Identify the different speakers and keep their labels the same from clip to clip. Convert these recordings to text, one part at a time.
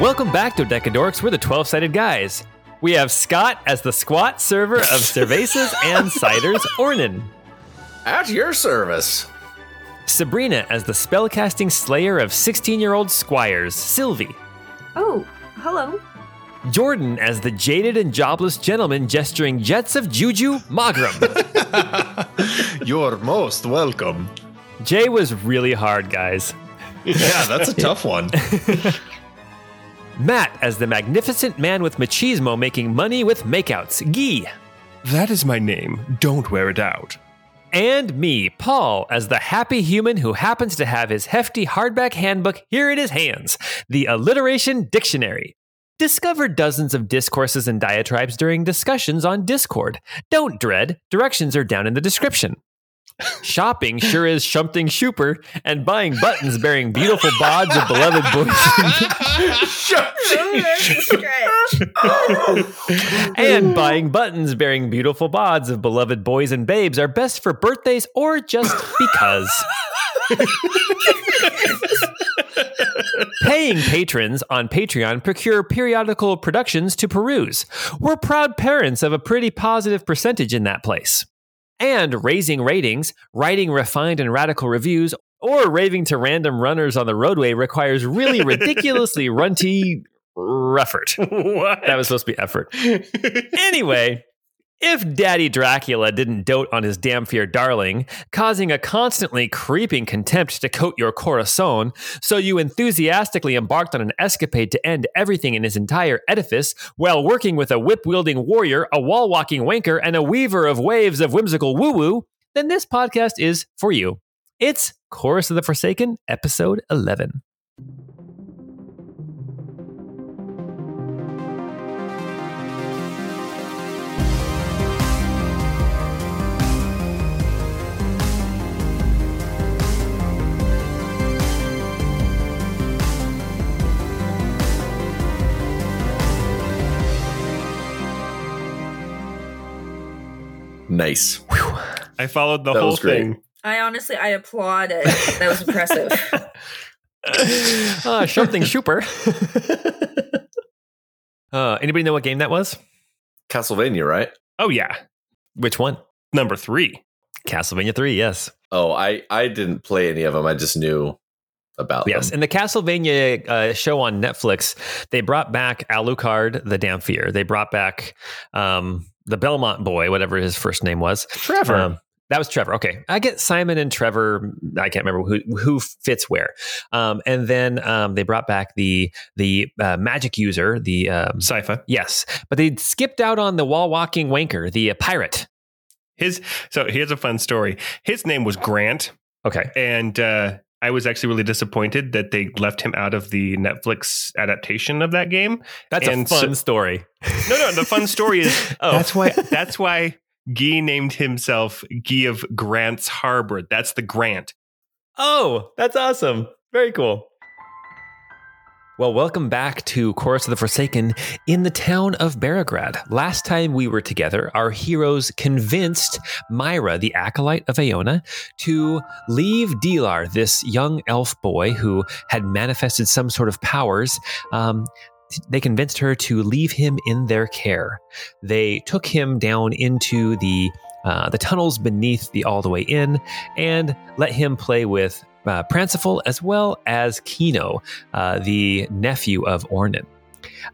Speaker 1: Welcome back to Decadorks. We're the 12 sided guys. We have Scott as the squat server of cervezas and ciders, Ornan.
Speaker 2: At your service.
Speaker 1: Sabrina as the spellcasting slayer of 16 year old squires, Cilvy.
Speaker 3: Oh, hello.
Speaker 1: Jordan as the jaded and jobless gentleman gesturing jets of juju, Mawgrim.
Speaker 4: You're most welcome.
Speaker 1: Jay was really hard, guys.
Speaker 4: Yeah, that's a tough one.
Speaker 1: Matt as the magnificent man with machismo making money with makeouts, Guy.
Speaker 5: That is my name. Don't wear it out.
Speaker 1: And me, Paul, as the happy human who happens to have his hefty hardback handbook here in his hands, the Alliteration Dictionary. Discover dozens of discourses and diatribes during discussions on Discord. Don't dread, directions are down in the description. Shopping sure is something super, and buying buttons bearing beautiful bods of beloved boys. and buying buttons bearing beautiful bods of beloved boys and babes are best for birthdays or just because. Paying patrons on Patreon procure periodical productions to peruse. We're proud parents of a pretty positive percentage in that place. And raising ratings, writing refined and radical reviews, or raving to random runners on the roadway requires really ridiculously runty effort.
Speaker 5: What?
Speaker 1: That was supposed to be effort. anyway, if Daddy Dracula didn't dote on his Dhampir darling, causing a constantly creeping contempt to coat your corazon, so you enthusiastically embarked on an escapade to end everything in his entire edifice while working with a whip wielding warrior, a wall walking wanker, and a weaver of waves of whimsical woo woo, then this podcast is for you. It's Chorus of the Forsaken, episode 11.
Speaker 2: Nice.
Speaker 5: I followed the
Speaker 2: That
Speaker 5: whole
Speaker 2: was
Speaker 5: thing.
Speaker 3: I honestly, I applauded. That was impressive.
Speaker 1: Ah, something super. uh, anybody know what game that was?
Speaker 2: Castlevania, right?
Speaker 5: Oh yeah,
Speaker 1: Which one?
Speaker 5: number three.
Speaker 1: Castlevania 3, yes.
Speaker 2: Oh, I I didn't play any of them. I just knew about
Speaker 1: Yes.
Speaker 2: them.
Speaker 1: In the Castlevania uh, show on Netflix, they brought back Alucard the Dhampir. They brought back um, the Belmont boy, whatever his first name was.
Speaker 5: Trevor.
Speaker 1: Um, that was Trevor. Okay, I get Simon and Trevor. I can't remember who who fits where. Um, and then um, they brought back the the uh, magic user. The um,
Speaker 5: Sypha.
Speaker 1: yes, but they skipped out on the wall walking wanker, the uh, pirate.
Speaker 5: His so here's a fun story. His name was Grant,
Speaker 1: Okay,
Speaker 5: and uh, I was actually really disappointed that they left him out of the Netflix adaptation of that game.
Speaker 1: that's
Speaker 5: And
Speaker 1: a fun
Speaker 5: so-
Speaker 1: story.
Speaker 5: No, no, the fun story is
Speaker 1: Oh.
Speaker 5: that's why that's why Guy named himself Guy of Grant's Harbor. That's the Grant.
Speaker 1: Oh, that's awesome. Very cool. Well, welcome back to Chorus of the Forsaken in the town of Barograd. Last time we were together, our heroes convinced Myra, the acolyte of Aona, to leave Dilar, this young elf boy who had manifested some sort of powers. Um, they convinced her to leave him in their care. They took him down into the uh, the tunnels beneath the All the Way Inn and let him play with uh, Pranciful as well as Kino, uh, the nephew of Ornan.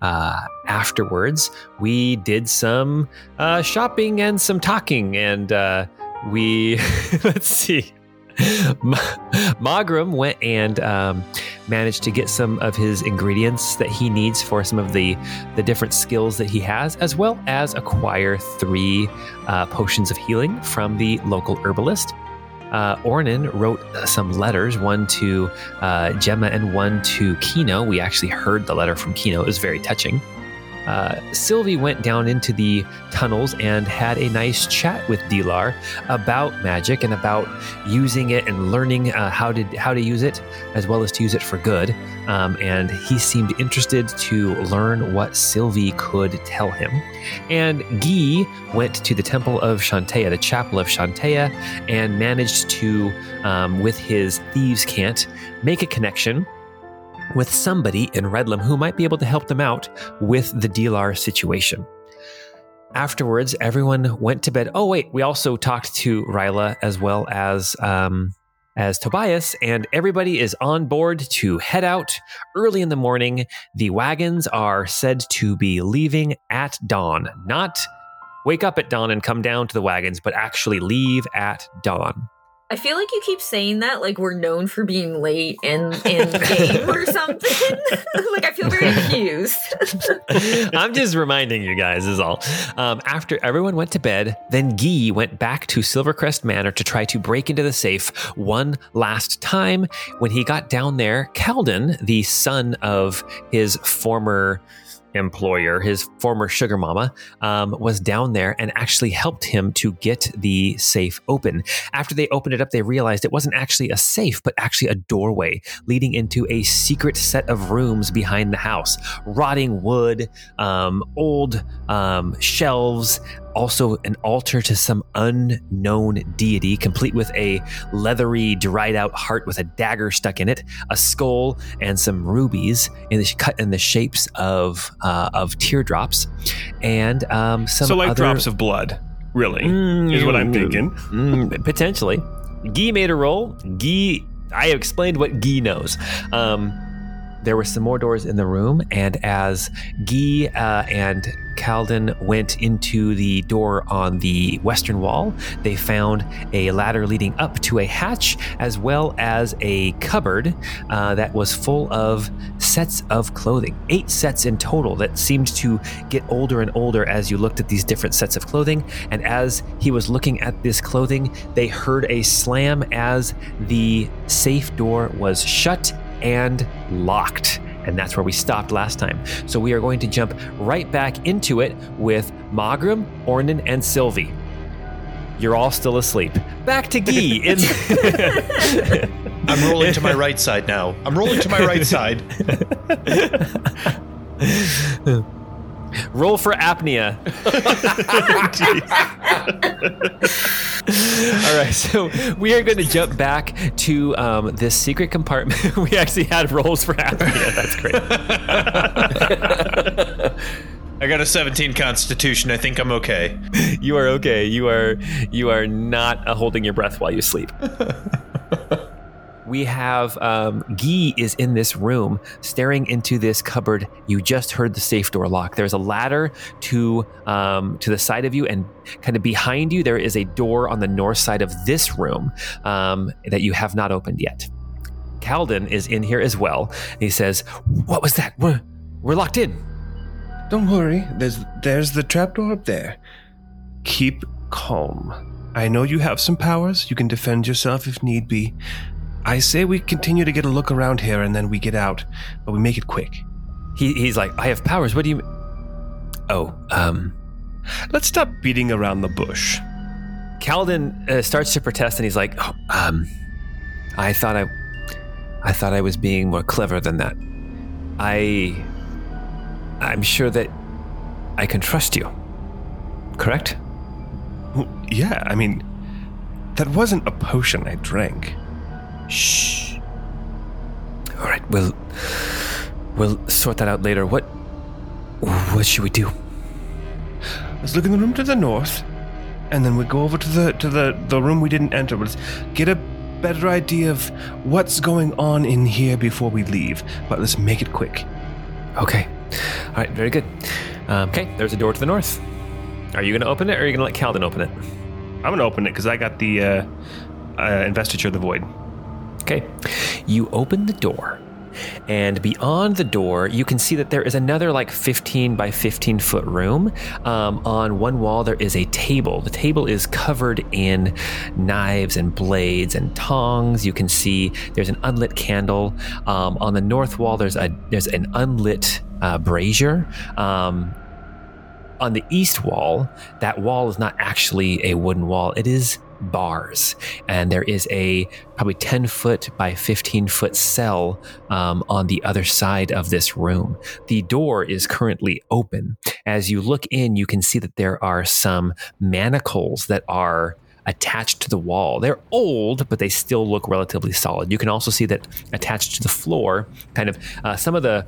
Speaker 1: Uh, afterwards, we did some uh, shopping and some talking, and uh, we let's see. Ma- Mawgrim went and um, managed to get some of his ingredients that he needs for some of the the different skills that he has, as well as acquire three uh, potions of healing from the local herbalist. Uh, Ornan wrote some letters, one to uh, Gemma and one to Kino. We actually heard the letter from Kino. It was very touching. Uh, Cilvy went down into the tunnels and had a nice chat with Dilar about magic and about using it and learning uh, how to how to use it, as well as to use it for good. Um, and he seemed interested to learn what Cilvy could tell him. And Guy went to the temple of Shantea, the chapel of Shantea, and managed to, um, with his thieves' cant, make a connection with somebody in Redlam who might be able to help them out with the Dilar situation. Afterwards, everyone went to bed. Oh, wait, we also talked to Ryla as well as um, as Tobias, and everybody is on board to head out early in the morning. The wagons are said to be leaving at dawn, not wake up at dawn and come down to the wagons, but actually leave at dawn.
Speaker 3: I feel like you keep saying that like we're known for being late in in game or something. like I feel very accused.
Speaker 1: I'm just reminding you guys, is all. Um, after everyone went to bed, then Guy went back to Silvercrest Manor to try to break into the safe one last time. When he got down there, Kalden, the son of his former employer, his former sugar mama, um, was down there and actually helped him to get the safe open. After they opened it up, they realized it wasn't actually a safe, but actually a doorway leading into a secret set of rooms behind the house. Rotting wood, um, old um, shelves, also an altar to some unknown deity, complete with a leathery, dried out heart with a dagger stuck in it, a skull, and some rubies in the, cut in the shapes of uh, of teardrops, and um, some
Speaker 5: so like
Speaker 1: other,
Speaker 5: drops of blood, really,
Speaker 1: Mm,
Speaker 5: is what I'm thinking.
Speaker 1: mm, potentially. Guy made a roll. Guy, I explained what Guy knows. Um, there were some more doors in the room, and as Guy uh, and Kalden went into the door on the western wall, they found a ladder leading up to a hatch, as well as a cupboard uh, that was full of sets of clothing. Eight sets in total that seemed to get older and older as you looked at these different sets of clothing. And as he was looking at this clothing, they heard a slam as the safe door was shut and locked. And that's where we stopped last time. So we are going to jump right back into it with Mawgrim, Ornan, and Cilvy. You're all still asleep. Back to Guy. in-
Speaker 4: I'm rolling to my right side now. I'm rolling to my right side.
Speaker 1: Roll for apnea. All right, so we are going to jump back to um, this secret compartment. we actually had rolls for apnea. That's great.
Speaker 4: I got a 17 Constitution. I think I'm okay.
Speaker 1: You are okay. You are you are not uh, holding your breath while you sleep. We have um, Guy is in this room, staring into this cupboard. You just heard the safe door lock. There's a ladder to um, to the side of you, and kind of behind you, there is a door on the north side of this room um, that you have not opened yet. Kalden is in here as well. He says, "What was that? We're we're locked in."
Speaker 6: Don't worry. There's there's the trapdoor up there.
Speaker 5: Keep calm. I know you have some powers. You can defend yourself if need be. I say we continue to get a look around here and then we get out, but we make it quick.
Speaker 1: He, he's like, "I have powers. What do you?" Oh, um,
Speaker 5: Let's stop beating around the bush.
Speaker 1: Kalden uh, starts to protest, and he's like, oh, "Um, I thought I, I thought I was being more clever than that. I, I'm sure that I can trust you. Correct?
Speaker 5: Yeah, I mean, that wasn't a potion I drank.
Speaker 1: Shh. All right, we'll, we'll sort that out later. What, what should we do?
Speaker 5: Let's look in the room to the north, and then we go over to the to the the room we didn't enter. Let's get a better idea of what's going on in here before we leave. But let's make it quick.
Speaker 1: Okay. All right, very good. Um, okay, there's a door to the north. Are you going to open it, or are you going to let Kalden open it?
Speaker 5: I'm gonna open it because I got the uh, uh, investiture of the void.
Speaker 1: Okay. You open the door, and beyond the door, you can see that there is another like 15 by 15 foot room. Um, on one wall, there is a table. The table is covered in knives and blades and tongs. You can see there's an unlit candle. Um, on the north wall, there's a there's an unlit uh, brazier. Um, on the east wall, that wall is not actually a wooden wall. It is bars. And there is a probably 10 foot by 15 foot cell um, on the other side of this room. The door is currently open. As you look in, you can see that there are some manacles that are attached to the wall. They're old, but they still look relatively solid. You can also see that attached to the floor, kind of uh, some of the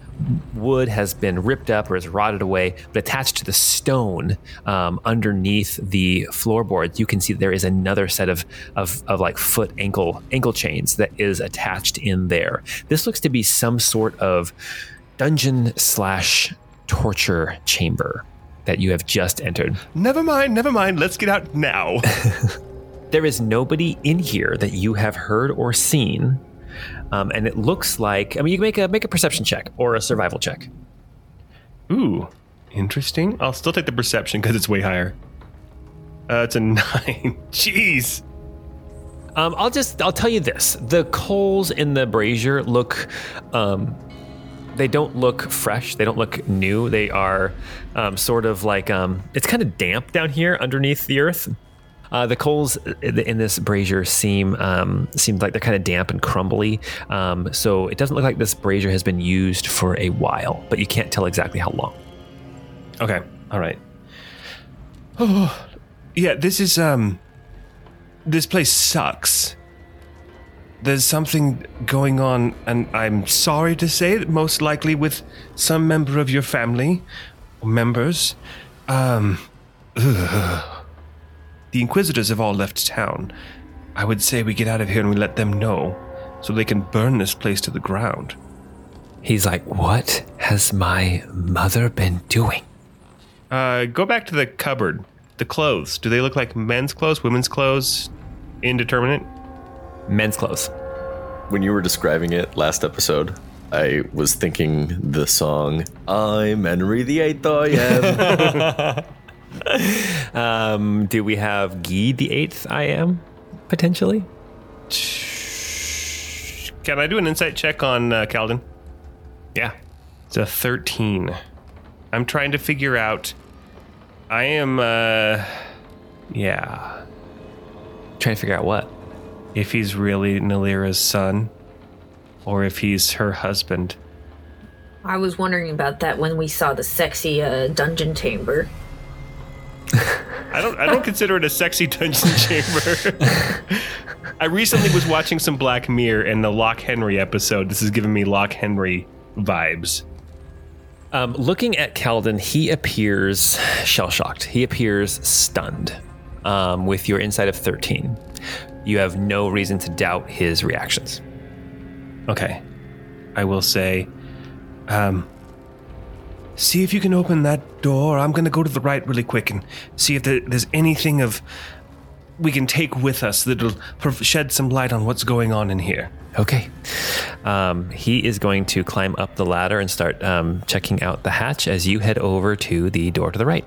Speaker 1: wood has been ripped up or is rotted away, but attached to the stone um, underneath the floorboards, you can see there is another set of, of, of like foot ankle ankle chains that is attached in there. This looks to be some sort of dungeon slash torture chamber that you have just entered.
Speaker 5: Never mind, never mind. Let's get out now.
Speaker 1: There is nobody in here that you have heard or seen, um, and it looks like I mean you can make a make a perception check or a survival check.
Speaker 5: Ooh, interesting. I'll still take the perception because it's way higher. Uh, it's a nine. Jeez.
Speaker 1: Um, I'll just I'll tell you this: the coals in the brazier look, um, they don't look fresh. They don't look new. They are um, sort of like um, it's kind of damp down here underneath the earth. Uh, the coals in this brazier seem um, seem like they're kind of damp and crumbly. Um, so it doesn't look like this brazier has been used for a while, but you can't tell exactly how long.
Speaker 5: Okay. All right. Oh, yeah. This is um. This place sucks. There's something going on, and I'm sorry to say that most likely with some member of your family members. Um. ugh. The Inquisitors have all left town. I would say we get out of here and we let them know, so they can burn this place to the ground.
Speaker 1: He's like, "What has my mother been doing?"
Speaker 5: Uh, go back to the cupboard. The clothes. Do they look like men's clothes, women's clothes? Indeterminate?
Speaker 1: Men's clothes.
Speaker 2: When you were describing it last episode, I was thinking the song "I'm Henry the Eighth I am."
Speaker 1: Um, do we have Guy the Eighth? I am potentially.
Speaker 5: Can I do an insight check on uh, Kalden?
Speaker 1: Yeah.
Speaker 5: It's a 13. I'm trying to figure out. I am, uh. Yeah.
Speaker 1: Trying to figure out what.
Speaker 5: If he's really Nalira's son, or if he's her husband.
Speaker 3: I was wondering about that when we saw the sexy uh, dungeon chamber.
Speaker 5: I don't. I don't consider it a sexy dungeon chamber. I recently was watching some Black Mirror and the Loch Henry episode. This is giving me Loch Henry vibes.
Speaker 1: Um, looking at Kalden, he appears shell shocked. He appears stunned. Um, with your insight of 13, you have no reason to doubt his reactions.
Speaker 5: Okay. I will say, um, see if you can open that door. I'm going to go to the right really quick and see if there, there's anything of we can take with us that'll shed some light on what's going on in here.
Speaker 1: Okay. Um, he is going to climb up the ladder and start um, checking out the hatch as you head over to the door to the right.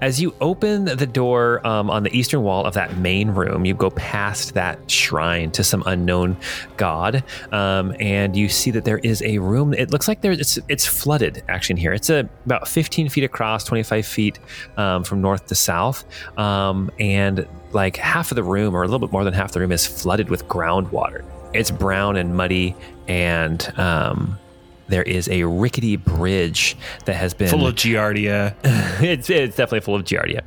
Speaker 1: As you open the door um, on the eastern wall of that main room, you go past that shrine to some unknown god, um, and you see that there is a room. It looks like there's it's it's flooded actually here. It's a, about 15 feet across, 25 feet um, from north to south, um, and like half of the room, or a little bit more than half the room, is flooded with groundwater. It's brown and muddy, and um, there is a rickety bridge that has been
Speaker 5: Full of Giardia.
Speaker 1: it's, it's definitely full of giardia.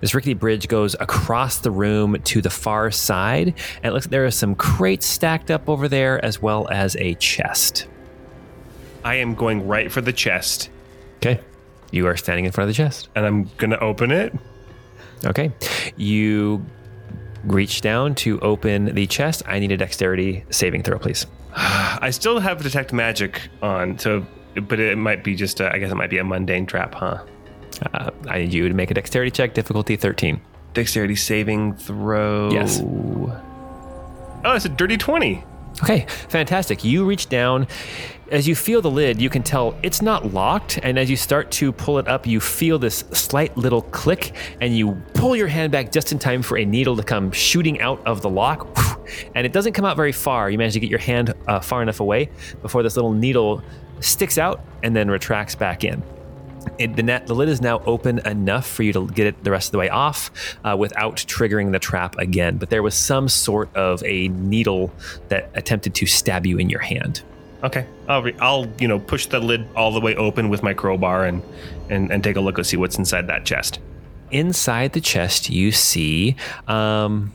Speaker 1: This rickety bridge goes across the room to the far side, and it looks like there are some crates stacked up over there, as well as a chest.
Speaker 5: I am going right for the chest,
Speaker 1: Okay, you are standing in front of the chest.
Speaker 5: and I'm going to open it.
Speaker 1: Okay, you reach down to open the chest. I need a dexterity saving throw, please.
Speaker 5: I still have detect magic on, so but it might be just a, I guess it might be a mundane trap, huh?
Speaker 1: Uh, I need you to make a dexterity check, difficulty 13.
Speaker 5: Dexterity saving throw.
Speaker 1: Yes.
Speaker 5: Oh, it's a dirty 20.
Speaker 1: Okay, fantastic. You reach down. As you feel the lid, you can tell it's not locked. And as you start to pull it up, you feel this slight little click, and you pull your hand back just in time for a needle to come shooting out of the lock. And it doesn't come out very far. You manage to get your hand uh, far enough away before this little needle sticks out and then retracts back in. It, the, net, the lid is now open enough for you to get it the rest of the way off uh, without triggering the trap again. But there was some sort of a needle that attempted to stab you in your hand.
Speaker 5: Okay, I'll re- I'll you know push the lid all the way open with my crowbar and and and take a look and see what's inside that chest.
Speaker 1: inside the chest, you see um,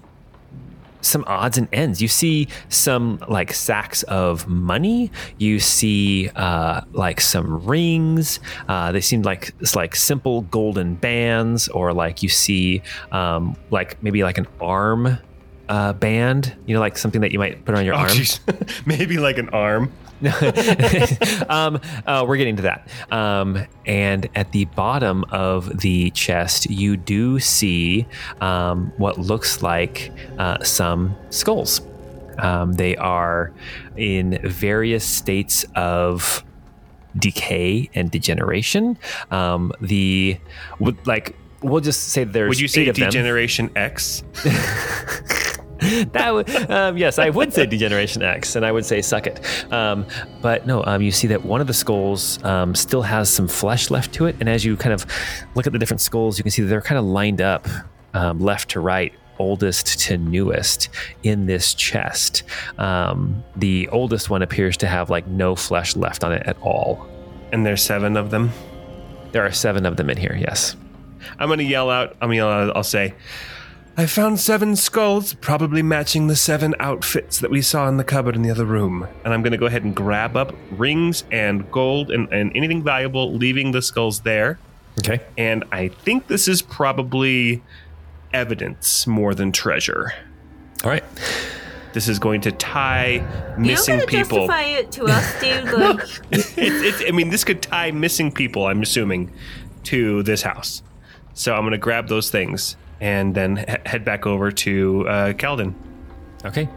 Speaker 1: some odds and ends. You see some like sacks of money. You see uh, like some rings. Uh, they seem like it's like simple golden bands, or like you see um, like maybe like an arm uh, band. You know, like something that you might put on your
Speaker 5: Oh,
Speaker 1: arm.
Speaker 5: Maybe like an arm.
Speaker 1: um, uh, we're getting to that. Um, and at the bottom of the chest, you do see um, what looks like uh, some skulls. Um, they are in various states of decay and degeneration. Um, the like we'll just say there's
Speaker 5: Would you say
Speaker 1: eight of them.
Speaker 5: Degeneration X?
Speaker 1: that would, um, yes, I would say Degeneration X, and I would say suck it. Um, but no, um, you see that one of the skulls um, still has some flesh left to it, and as you kind of look at the different skulls, you can see that they're kind of lined up um, left to right. Oldest to newest in this chest. Um, the oldest one appears to have like no flesh left on it at all.
Speaker 5: And there's seven of them.
Speaker 1: There are seven of them in here, yes.
Speaker 5: I'm gonna yell out. I'm gonna yell out. I'll say, "I found seven skulls, probably matching the seven outfits that we saw in the cupboard in the other room." And I'm gonna go ahead and grab up rings and gold and, and anything valuable, leaving the skulls there.
Speaker 1: Okay.
Speaker 5: And I think this is probably evidence more than treasure.
Speaker 1: All right.
Speaker 5: This is going to tie
Speaker 3: You don't
Speaker 5: missing
Speaker 3: gotta
Speaker 5: people.
Speaker 3: justify it to us, dude. Like,
Speaker 5: it's, it's, I mean, this could tie missing people, I'm assuming, to this house. So I'm going to grab those things and then he- head back over to uh.
Speaker 1: Okay.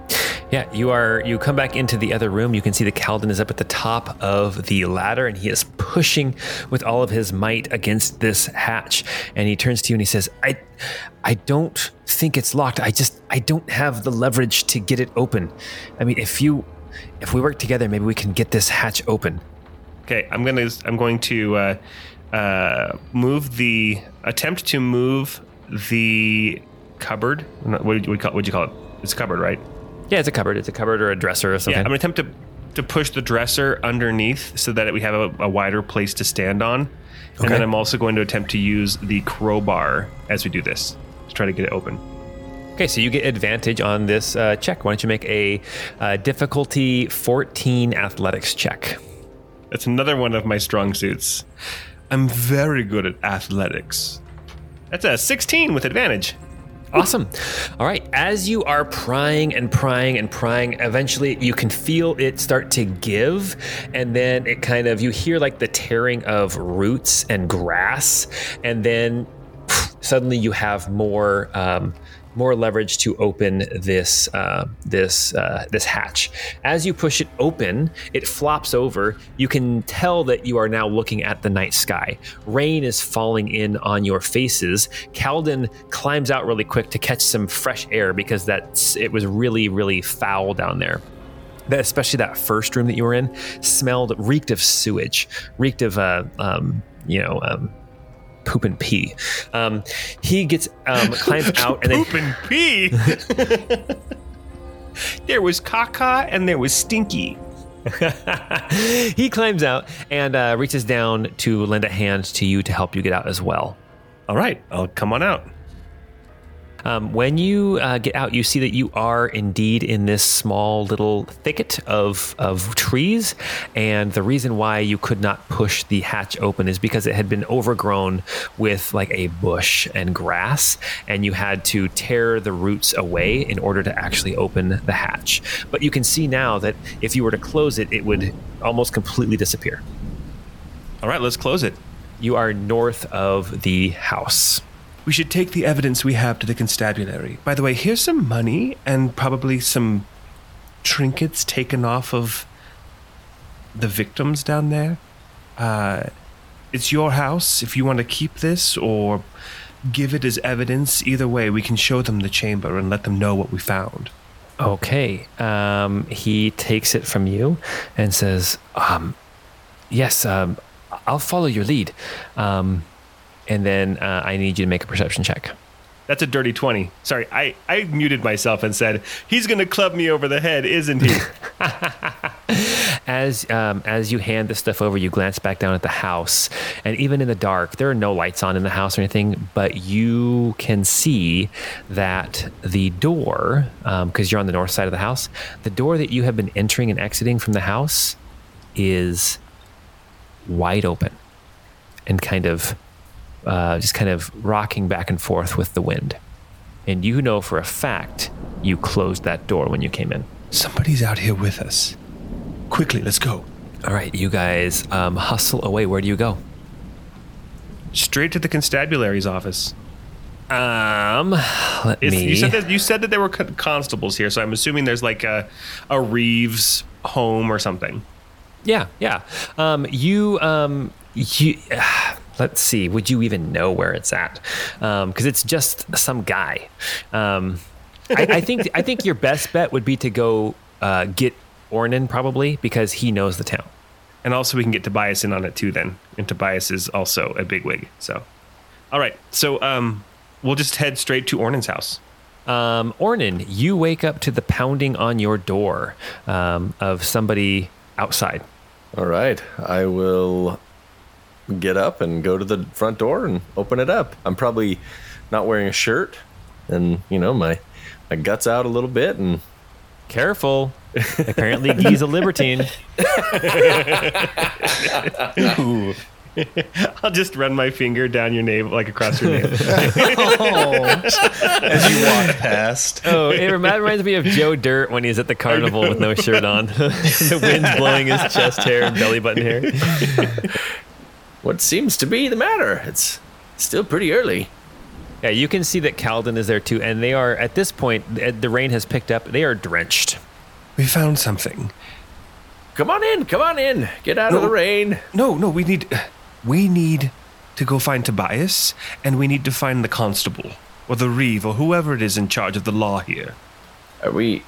Speaker 1: Yeah, you are. You come back into the other room. You can see the Kalden is up at the top of the ladder, and he is pushing with all of his might against this hatch. And he turns to you and he says, "I, I don't think it's locked. I just, I don't have the leverage to get it open. I mean, if you, if we work together, maybe we can get this hatch open."
Speaker 5: Okay, I'm gonna I'm going to uh, uh, move the attempt to move the cupboard. What would you call? What'd you call it? It's a cupboard, right?
Speaker 1: Yeah, it's a cupboard. It's a cupboard or a dresser or something.
Speaker 5: Yeah, I'm gonna attempt to to push the dresser underneath so that we have a, a wider place to stand on. And then I'm also going to attempt to use the crowbar as we do this to try to get it open.
Speaker 1: Okay, so you get advantage on this uh, check. Why don't you make a uh, difficulty 14 athletics check?
Speaker 5: That's another one of my strong suits. I'm very good at athletics. That's a 16 with advantage.
Speaker 1: Awesome. All right. As you are prying and prying and prying, eventually you can feel it start to give. And then it kind of, you hear like the tearing of roots and grass. And then suddenly you have more. Um, more leverage to open this uh, this uh, this hatch. As you push it open, it flops over. You can tell that you are now looking at the night sky. Rain is falling in on your faces. Kalden climbs out really quick to catch some fresh air because that's it was really really foul down there. That, especially that first room that you were in smelled reeked of sewage, reeked of uh, um, you know. Um, poop and pee. Um, he gets um, climbs out and then
Speaker 5: Poop and pee. there was caca and there was stinky.
Speaker 1: he climbs out and uh, reaches down to lend a hand to you to help you get out as well.
Speaker 5: All right, I'll come on out.
Speaker 1: Um, when you uh, get out, you see that you are indeed in this small little thicket of, of trees. And the reason why you could not push the hatch open is because it had been overgrown with like a bush and grass. And you had to tear the roots away in order to actually open the hatch. But you can see now that if you were to close it, it would almost completely disappear.
Speaker 5: All right, let's close it.
Speaker 1: You are north of the house.
Speaker 5: We should take the evidence we have to the constabulary. By the way, here's some money and probably some trinkets taken off of the victims down there. Uh, it's your house. If you want to keep this or give it as evidence, either way, we can show them the chamber and let them know what we found.
Speaker 1: Okay. Um, he takes it from you and says, um, Yes, um, I'll follow your lead. Um, and then uh, I need you to make a perception check.
Speaker 5: That's a dirty 20. Sorry, I, I muted myself and said, he's going to club me over the head, isn't he?
Speaker 1: As um, as you hand this stuff over, you glance back down at the house, and even in the dark, there are no lights on in the house or anything, but you can see that the door, because you're on the north side of the house, the door that you have been entering and exiting from the house is wide open and kind of uh, just kind of rocking back and forth with the wind. And you know for a fact you closed that door when you came in.
Speaker 5: Somebody's out here with us. Quickly, let's go.
Speaker 1: All right, you guys um, hustle away. Where do you go?
Speaker 5: Straight to the constabulary's office.
Speaker 1: Um, let
Speaker 5: Is-
Speaker 1: me.
Speaker 5: You said that you said that there were constables here, so I'm assuming there's like a a Reeves home or something.
Speaker 1: Yeah, yeah. Um, you, um, you. Let's see. Would you even know where it's at? Because it's just some guy. Um, I, I think. I think your best bet would be to go uh, get Ornan probably because he knows the town.
Speaker 5: And also, we can get Tobias in on it too. Then, and Tobias is also a bigwig. So, all right. So, um, we'll just head straight to Ornan's house.
Speaker 1: Um, Ornan, you wake up to the pounding on your door um, of somebody outside.
Speaker 2: All right, I will get up and go to the front door and open it up. I'm probably not wearing a shirt, and you know my my guts out a little bit, and
Speaker 1: Careful. Apparently, Guy's a libertine.
Speaker 5: I'll just run my finger down your navel, like across your navel. Oh.
Speaker 7: As you walk past.
Speaker 1: Oh, it reminds me of Joe Dirt when he's at the carnival with no shirt on. the wind's blowing his chest hair and belly button hair.
Speaker 2: What seems to be the matter? It's still pretty early.
Speaker 1: Yeah, you can see that Kalden is there too, and they are at this point. uh, The rain has picked up. They are drenched.
Speaker 5: we found something.
Speaker 2: Come on in, come on in. Get out of the rain.
Speaker 5: No, no, we need we need to go find Tobias, and we need to find the constable or the reeve or whoever it is in charge of the law here.
Speaker 2: Are we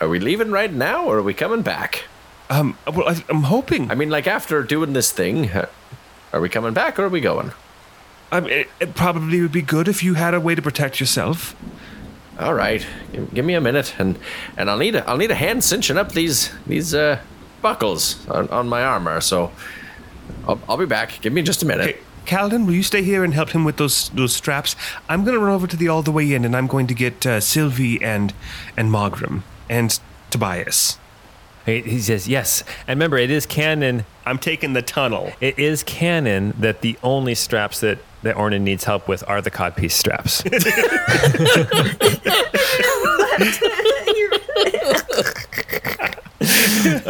Speaker 2: are we leaving right now, or are we coming back?
Speaker 5: Um, well, I, I'm hoping.
Speaker 2: I mean, like after doing this thing, uh, are we coming back or are we going?
Speaker 5: I mean, it, it probably would be good if you had a way to protect yourself.
Speaker 2: All right, give, give me a minute, and and I'll need a I'll need a hand cinching up these these uh, buckles on, on my armor. So I'll, I'll be back. Give me just a minute.
Speaker 5: Okay, Kalden, will you stay here and help him with those those straps? I'm gonna run over to the All the Way Inn, and I'm going to get uh, Cilvy and and Mawgrim and Tobias.
Speaker 1: He he says yes, and remember, it is canon.
Speaker 5: I'm taking the tunnel.
Speaker 1: It is canon that the only straps that that Ornan needs help with are the codpiece straps.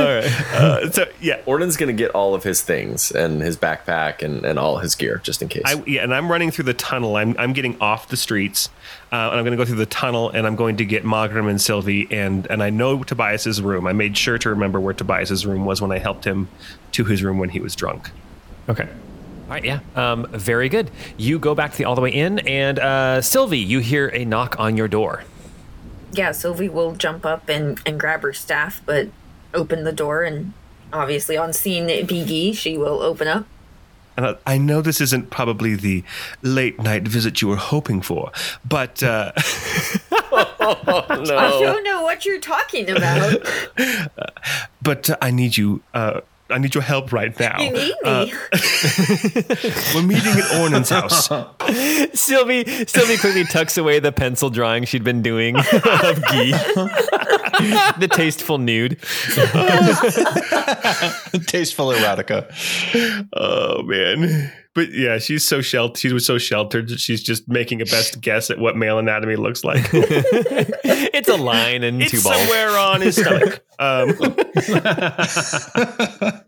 Speaker 5: Uh, so yeah,
Speaker 2: Ornan's gonna get all of his things and his backpack and, and all his gear just in case.
Speaker 5: I, yeah, and I'm running through the tunnel. I'm, I'm getting off the streets, uh, and I'm going to go through the tunnel, and I'm going to get Mawgrim and Cilvy, and and I know Tobias's room. I made sure to remember where Tobias's room was when I helped him to his room when he was drunk.
Speaker 1: Okay. All right, yeah. Um, very good. You go back to the All the Way Inn, and uh, Cilvy, you hear a knock on your door.
Speaker 3: yeah, Cilvy will jump up and, and grab her staff, but open the door and obviously on seeing be she will open up.
Speaker 5: And I, I know this isn't probably the late night visit you were hoping for, but uh,
Speaker 3: I don't know what you're talking about.
Speaker 5: but uh, I need you. I need your help right now.
Speaker 3: You need me.
Speaker 5: Uh, we're meeting at Ornan's house.
Speaker 1: Cilvy, Cilvy quickly tucks away the pencil drawing she'd been doing of Guy. the tasteful nude.
Speaker 7: Tasteful erotica.
Speaker 5: Oh man. But yeah, she's so sheltered. She was so sheltered. that She's just making a best guess at what male anatomy looks like.
Speaker 1: it's a line and
Speaker 5: it's
Speaker 1: two balls.
Speaker 5: somewhere on his stomach. Um,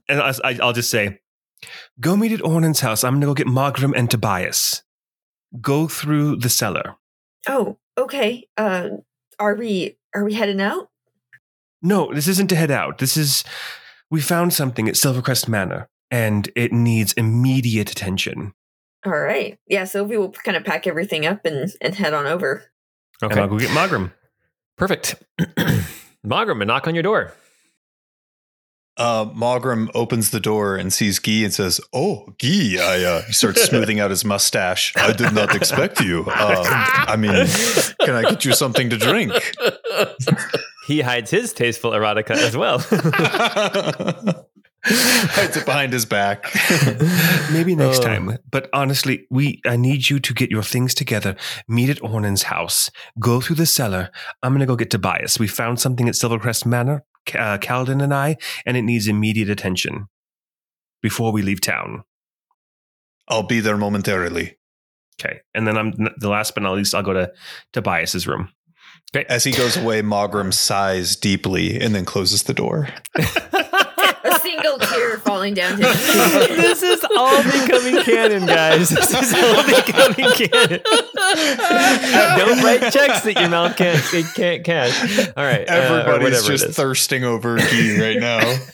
Speaker 5: and I, I, I'll just say, go meet at Ornan's house. I'm gonna go get Mawgrim and Tobias. Go through the cellar.
Speaker 3: oh, okay. Uh are we are we heading out?
Speaker 5: No, this isn't to head out. This is we found something at Silvercrest Manor, and it needs immediate attention.
Speaker 3: All right. Yeah, Cilvy will kind of pack everything up and, and head on over.
Speaker 5: And I'll go get Mawgrim.
Speaker 1: perfect. Mawgrim, a knock on your door.
Speaker 7: Uh, Mawgrim opens the door and sees Guy and says, "Oh, Guy!" I uh, he starts smoothing out his mustache. I did not expect you. Uh, I mean, can I get you something to drink?
Speaker 1: He hides his tasteful erotica as well.
Speaker 7: Hides it behind his back.
Speaker 5: Maybe next
Speaker 1: Oh.
Speaker 5: time. But honestly, we I need you to get your things together. Meet at Ornan's house. Go through the cellar. I'm gonna go get Tobias. We found something at Silvercrest Manor, uh, Kalden and I, and it needs immediate attention before we leave town.
Speaker 7: I'll be there momentarily.
Speaker 5: Okay. And then I'm the last but not least, I'll go to Tobias's room.
Speaker 7: As he goes away, Mawgrim sighs deeply and then closes the door.
Speaker 3: A tear falling down his
Speaker 1: this is all becoming canon, guys. This is all becoming canon. Don't write checks that your mouth can't it can't cash. All right, uh, or
Speaker 7: Everybody's
Speaker 1: whatever it
Speaker 7: just
Speaker 1: is.
Speaker 7: thirsting over Guy right now.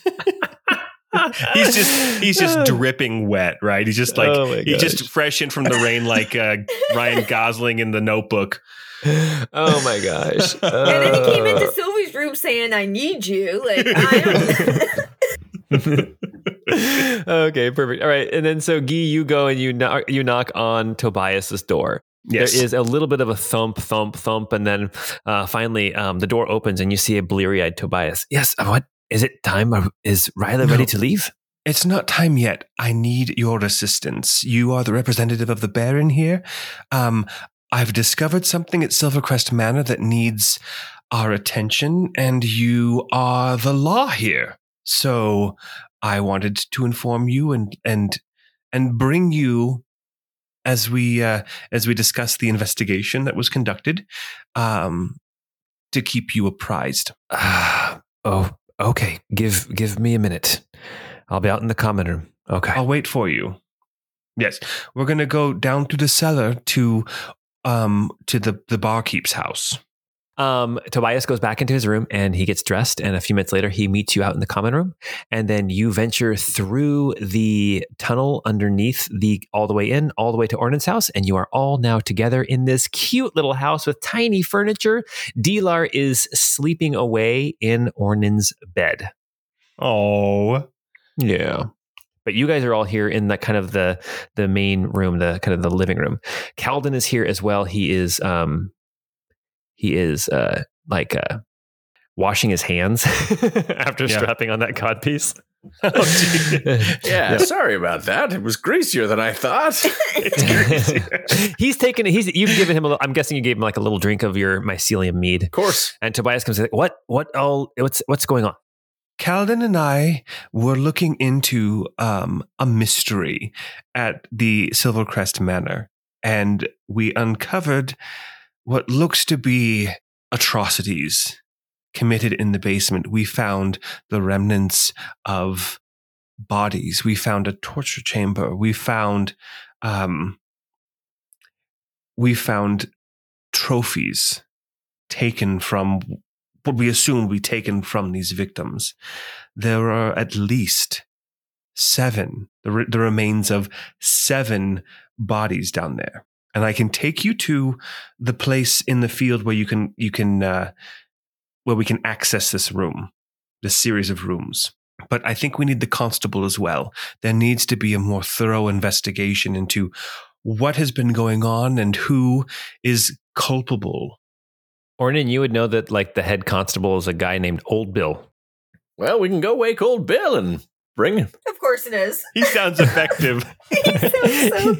Speaker 5: He's just he's just dripping wet, right? He's just like
Speaker 1: Oh
Speaker 5: he's just fresh in from the rain like uh, Ryan Gosling in the notebook.
Speaker 1: oh my gosh!
Speaker 3: And then he came
Speaker 1: Uh,
Speaker 3: into Cilvy's room saying, I need you. Like, I don't.
Speaker 1: okay, perfect. All right, and then so Guy, you go and you knock, you knock on Tobias's door.
Speaker 5: Yes.
Speaker 1: There is a little bit of a thump, thump, thump, and then uh, finally um, the door opens and you see a bleary-eyed Tobias. Yes, uh, what is it? Time? Is Ryla ready to leave?
Speaker 5: It's not time yet. I need your assistance. You are the representative of the Baron here. Um, I've discovered something at Silvercrest Manor that needs our attention, and you are the law here. So I wanted to inform you and and and bring you as we uh, as we discuss the investigation that was conducted um, to keep you apprised.
Speaker 1: Ah, oh, okay. Give give me a minute. I'll be out in the common room. Okay.
Speaker 5: I'll wait for you. Yes, we're gonna go down to the cellar to um to the the barkeep's house.
Speaker 1: Um, Tobias goes back into his room and he gets dressed. And a few minutes later, he meets you out in the common room. And then you venture through the tunnel underneath the All the Way Inn, all the way to Ornan's house. And you are all now together in this cute little house with tiny furniture. Dilar is sleeping away in Ornan's bed.
Speaker 5: Oh,
Speaker 1: Yeah. But you guys are all here in the kind of the the main room, the kind of the living room. Kalden is here as well. He is um he is uh like uh washing his hands after
Speaker 5: Yeah.
Speaker 1: strapping on that codpiece.
Speaker 5: Oh.
Speaker 2: Yeah,
Speaker 1: Yeah.
Speaker 2: sorry about that. It was greasier than I thought.
Speaker 1: he's taken it, he's you've given him a little, I'm guessing you gave him like a little drink of your mycelium mead.
Speaker 2: of course.
Speaker 1: And Tobias comes in, what what all what's what's going on?
Speaker 5: Kalden and I were looking into um a mystery at the Silvercrest Manor, and we uncovered what looks to be atrocities committed in the basement. We found the remnants of bodies. We found a torture chamber. We found um we found trophies taken from what we assume be taken from these victims. There are at least seven, the, re- the remains of seven bodies down there. And I can take you to the place in the field where you can, you can, uh, where we can access this room, this series of rooms. But I think we need the constable as well. There needs to be a more thorough investigation into what has been going on and who is culpable
Speaker 1: Ornan, you would know that like the head constable is a guy named Old Bill.
Speaker 2: Well, we can go wake old Bill and bring him.
Speaker 3: Of course it is.
Speaker 5: He sounds effective.
Speaker 3: so,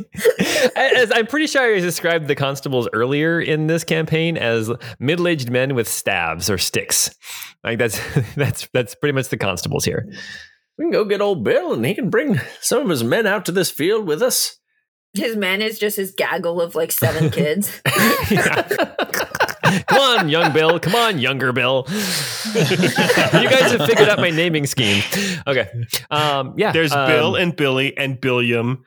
Speaker 1: as I'm pretty sure I described the constables earlier in this campaign as middle-aged men with staves or sticks. Like that's that's that's pretty much the constables here.
Speaker 2: We can go get old Bill and he can bring some of his men out to this field with us.
Speaker 3: his men is just his gaggle of like seven kids.
Speaker 1: Come on, young Bill. Come on, younger Bill. you guys have figured out my naming scheme. Okay. Um, yeah.
Speaker 5: There's
Speaker 1: um,
Speaker 5: Bill and Billy and Billiam.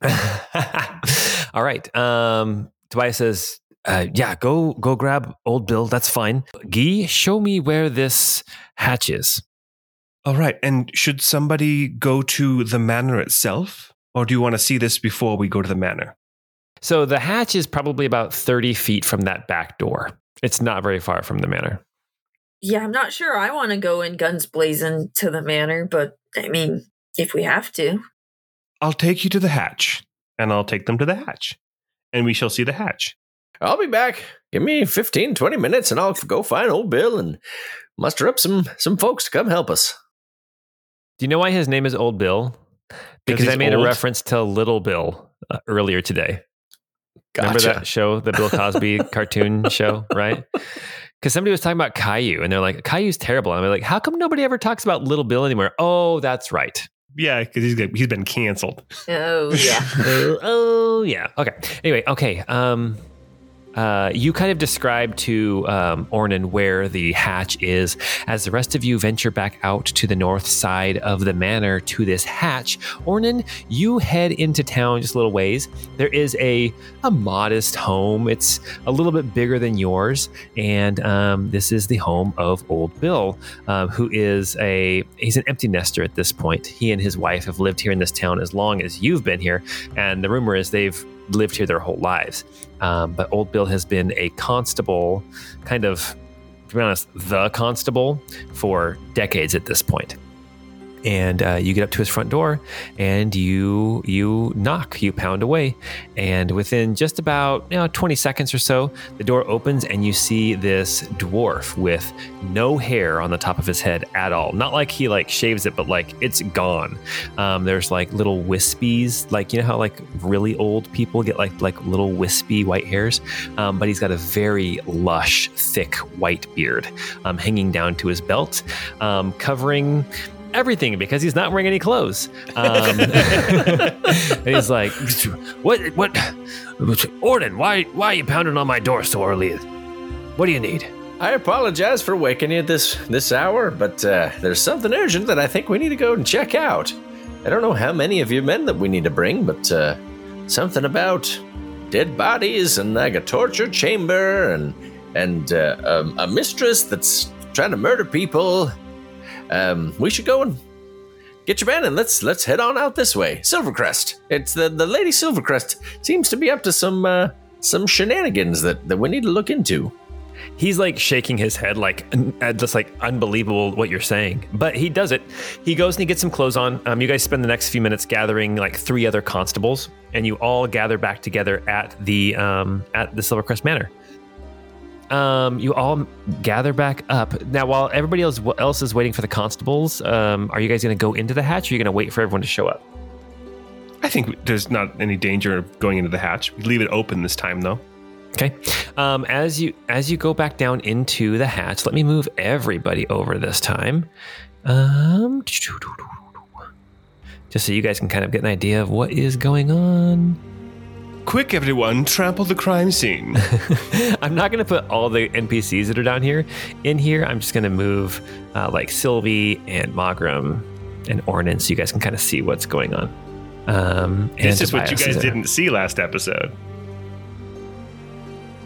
Speaker 1: All right. Um, Tobias says, uh, "Yeah, go go grab old Bill. That's fine. Guy, show me where this hatch is."
Speaker 5: All right. And should somebody go to the manor itself? Or do you want to see this before we go to the manor?
Speaker 1: So the hatch is probably about thirty feet from that back door. It's not very far from the manor.
Speaker 3: yeah, I'm not sure I want to go in guns blazing to the manor, but I mean, if we have to.
Speaker 5: I'll take you to the hatch, and I'll take them to the hatch, and we shall see the hatch.
Speaker 2: I'll be back. Give me 15, 20 minutes and I'll go find old Bill and muster up some some folks to come help us.
Speaker 1: Do you know why his name is Old Bill? Because I
Speaker 5: he's
Speaker 1: made a reference to Little Bill uh, earlier today. Remember that show, the Bill Cosby cartoon show, right? Because somebody was talking about Caillou, and they're like, Caillou's terrible. And I'm like, how come nobody ever talks about Little Bill anymore? Oh, that's right.
Speaker 5: Yeah, because he's he's been canceled.
Speaker 3: Oh yeah.
Speaker 1: oh, oh, yeah. Okay. Anyway, okay. Um, uh, you kind of describe to um, Ornan where the hatch is as the rest of you venture back out to the north side of the manor to this hatch. Ornan, you head into town just a little ways. There is a a modest home. It's a little bit bigger than yours, and um, this is the home of Old Bill, um, who is a he's an empty nester at this point. He and his wife have lived here in this town as long as you've been here, and the rumor is they've lived here their whole lives. Um, but Old Bill has been a constable, kind of, to be honest, the constable for decades at this point. And uh, you get up to his front door, and you you knock, you pound away, and within just about you know, 20 seconds or so, the door opens, and you see this dwarf with no hair on the top of his head at all. Not like he like shaves it, but like it's gone. Um, there's like little wispies, like you know how like really old people get like like little wispy white hairs, um, but he's got a very lush, thick white beard um, hanging down to his belt, um, covering everything because he's not wearing any clothes. Um, and he's like, "What? What? Orden, why? Why are you pounding on my door so early? What do you need?"
Speaker 2: I apologize for waking you this this hour, but uh, there's something urgent that I think we need to go and check out. I don't know how many of you men that we need to bring, but uh, something about dead bodies and like a torture chamber and and uh, um, a mistress that's trying to murder people. Um, we should go and get your man and let's let's head on out this way. Silvercrest. It's the the lady Silvercrest seems to be up to some uh, some shenanigans that that we need to look into.
Speaker 1: He's like shaking his head, like uh, just like unbelievable what you're saying. But he does it. He goes and he gets some clothes on. Um, you guys spend the next few minutes gathering like three other constables, and you all gather back together at the um, at the Silvercrest Manor. Um, you all gather back up now. While everybody else else is waiting for the constables, um, are you guys going to go into the hatch? Or are you going to wait for everyone to show up?
Speaker 5: I think there's not any danger of going into the hatch. We leave it open this time, though.
Speaker 1: Okay. Um, as you as you go back down into the hatch, let me move everybody over this time. Um, just so you guys can kind of get an idea of what is going on.
Speaker 5: Quick, everyone, trample the crime scene.
Speaker 1: I'm not going to put all the NPCs that are down here in here. I'm just going to move uh, like Cilvy and Mawgrim and Ornan so you guys can kind of see what's going on. Um, and
Speaker 5: this is what you guys
Speaker 1: there.
Speaker 5: didn't see last episode.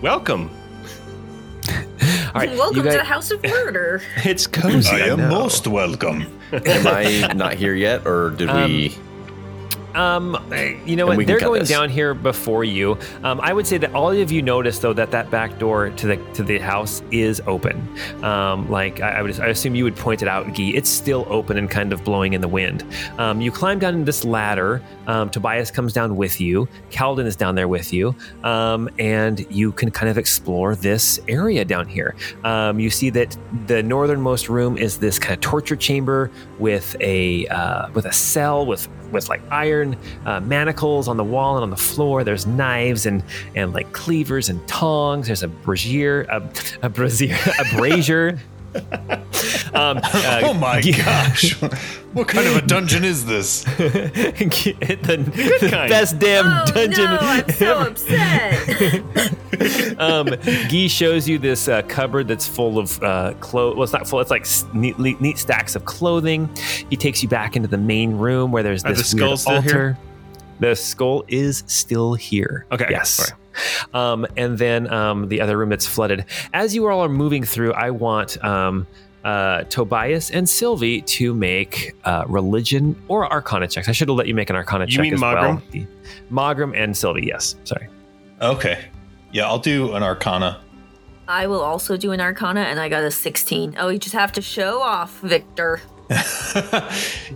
Speaker 5: Welcome.
Speaker 1: All right,
Speaker 3: Welcome
Speaker 1: you guys,
Speaker 3: to the House of Murder.
Speaker 5: It's cozy.
Speaker 7: I am
Speaker 1: know.
Speaker 7: most welcome.
Speaker 2: Am I not here yet, or did we?
Speaker 1: Um, you know what? They're going
Speaker 2: this.
Speaker 1: down here before you. Um, I would say that all of you notice though that that back door to the to the house is open. Um, like I, I would, I assume you would point it out, Guy. It's still open and kind of blowing in the wind. Um, you climb down this ladder. Um, Tobias comes down with you. Kalden is down there with you, um, and you can kind of explore this area down here. Um, you see that the northernmost room is this kind of torture chamber with a uh, with a cell with with like iron uh, manacles on the wall and on the floor. There's knives and and like cleavers and tongs. There's a brazier, a, a brazier, a brazier. um, uh,
Speaker 7: oh my gosh. what kind of a dungeon is this?
Speaker 1: the, the best damn
Speaker 3: Oh
Speaker 1: dungeon.
Speaker 3: no, I'm so upset.
Speaker 1: um, Guy shows you this uh, cupboard that's full of uh, clothes. Well, it's not full. It's like neat, neat, neat stacks of clothing. He takes you back into the main room where there's this
Speaker 5: the
Speaker 1: weird altar.
Speaker 5: here?
Speaker 1: The skull is still here.
Speaker 5: Okay,
Speaker 1: Yes.
Speaker 5: all
Speaker 1: Um, and then um, the other room that's flooded. As you all are moving through, I want um, uh, Tobias and Cilvy to make uh, religion or Arcana checks. I should have let you make an Arcana
Speaker 5: You
Speaker 1: check
Speaker 5: mean
Speaker 1: as
Speaker 5: Mawgrim?
Speaker 1: well. Mawgrim and Cilvy. Yes. Sorry.
Speaker 7: Okay. Yeah, I'll do an arcana.
Speaker 3: I will also do an Arcana, and I got a 16. Oh, you just have to show off, Victor.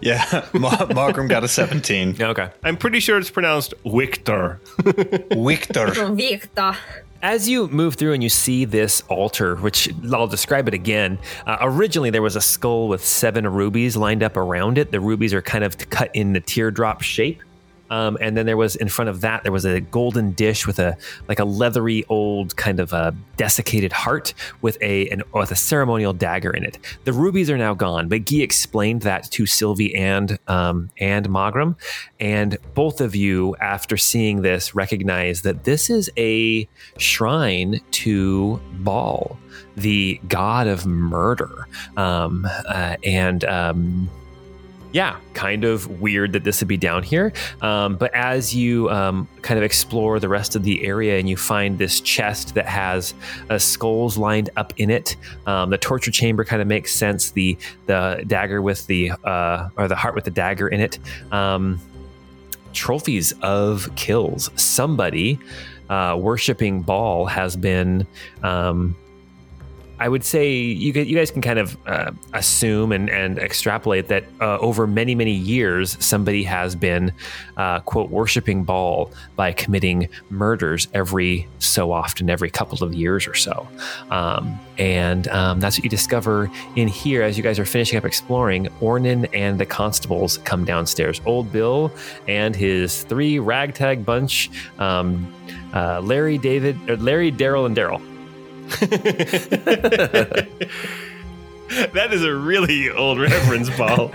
Speaker 7: yeah, Ma- Mawgrim got a 17.
Speaker 1: Okay.
Speaker 5: I'm pretty sure it's pronounced Victor.
Speaker 7: Victor.
Speaker 3: Victor.
Speaker 1: As you move through and you see this altar, which I'll describe it again, uh, originally there was a skull with seven rubies lined up around it. The rubies are kind of cut in the teardrop shape. Um, and then there was in front of that there was a golden dish with a like a leathery old kind of a desiccated heart with a an, with a ceremonial dagger in it. The rubies are now gone, but Guy explained that to Cilvy and um, and Mawgrim, and both of you, after seeing this, recognize that this is a shrine to Baal, the god of murder, um, uh, and. Um, yeah, kind of weird that this would be down here. Um, but as you um, kind of explore the rest of the area and you find this chest that has uh, skulls lined up in it, um, the torture chamber kind of makes sense. The the dagger with the uh, or the heart with the dagger in it. Um, trophies of kills. Somebody uh, worshiping Baal has been um, I would say you you guys can kind of uh, assume and, and extrapolate that uh, over many many years somebody has been uh, quote worshiping Baal by committing murders every so often every couple of years or so, um, and um, that's what you discover in here as you guys are finishing up exploring. Ornan and the constables come downstairs. Old Bill and his three ragtag bunch. Um, uh, Larry, David, Larry, Daryl, and Daryl.
Speaker 5: that is a really old reference, Paul.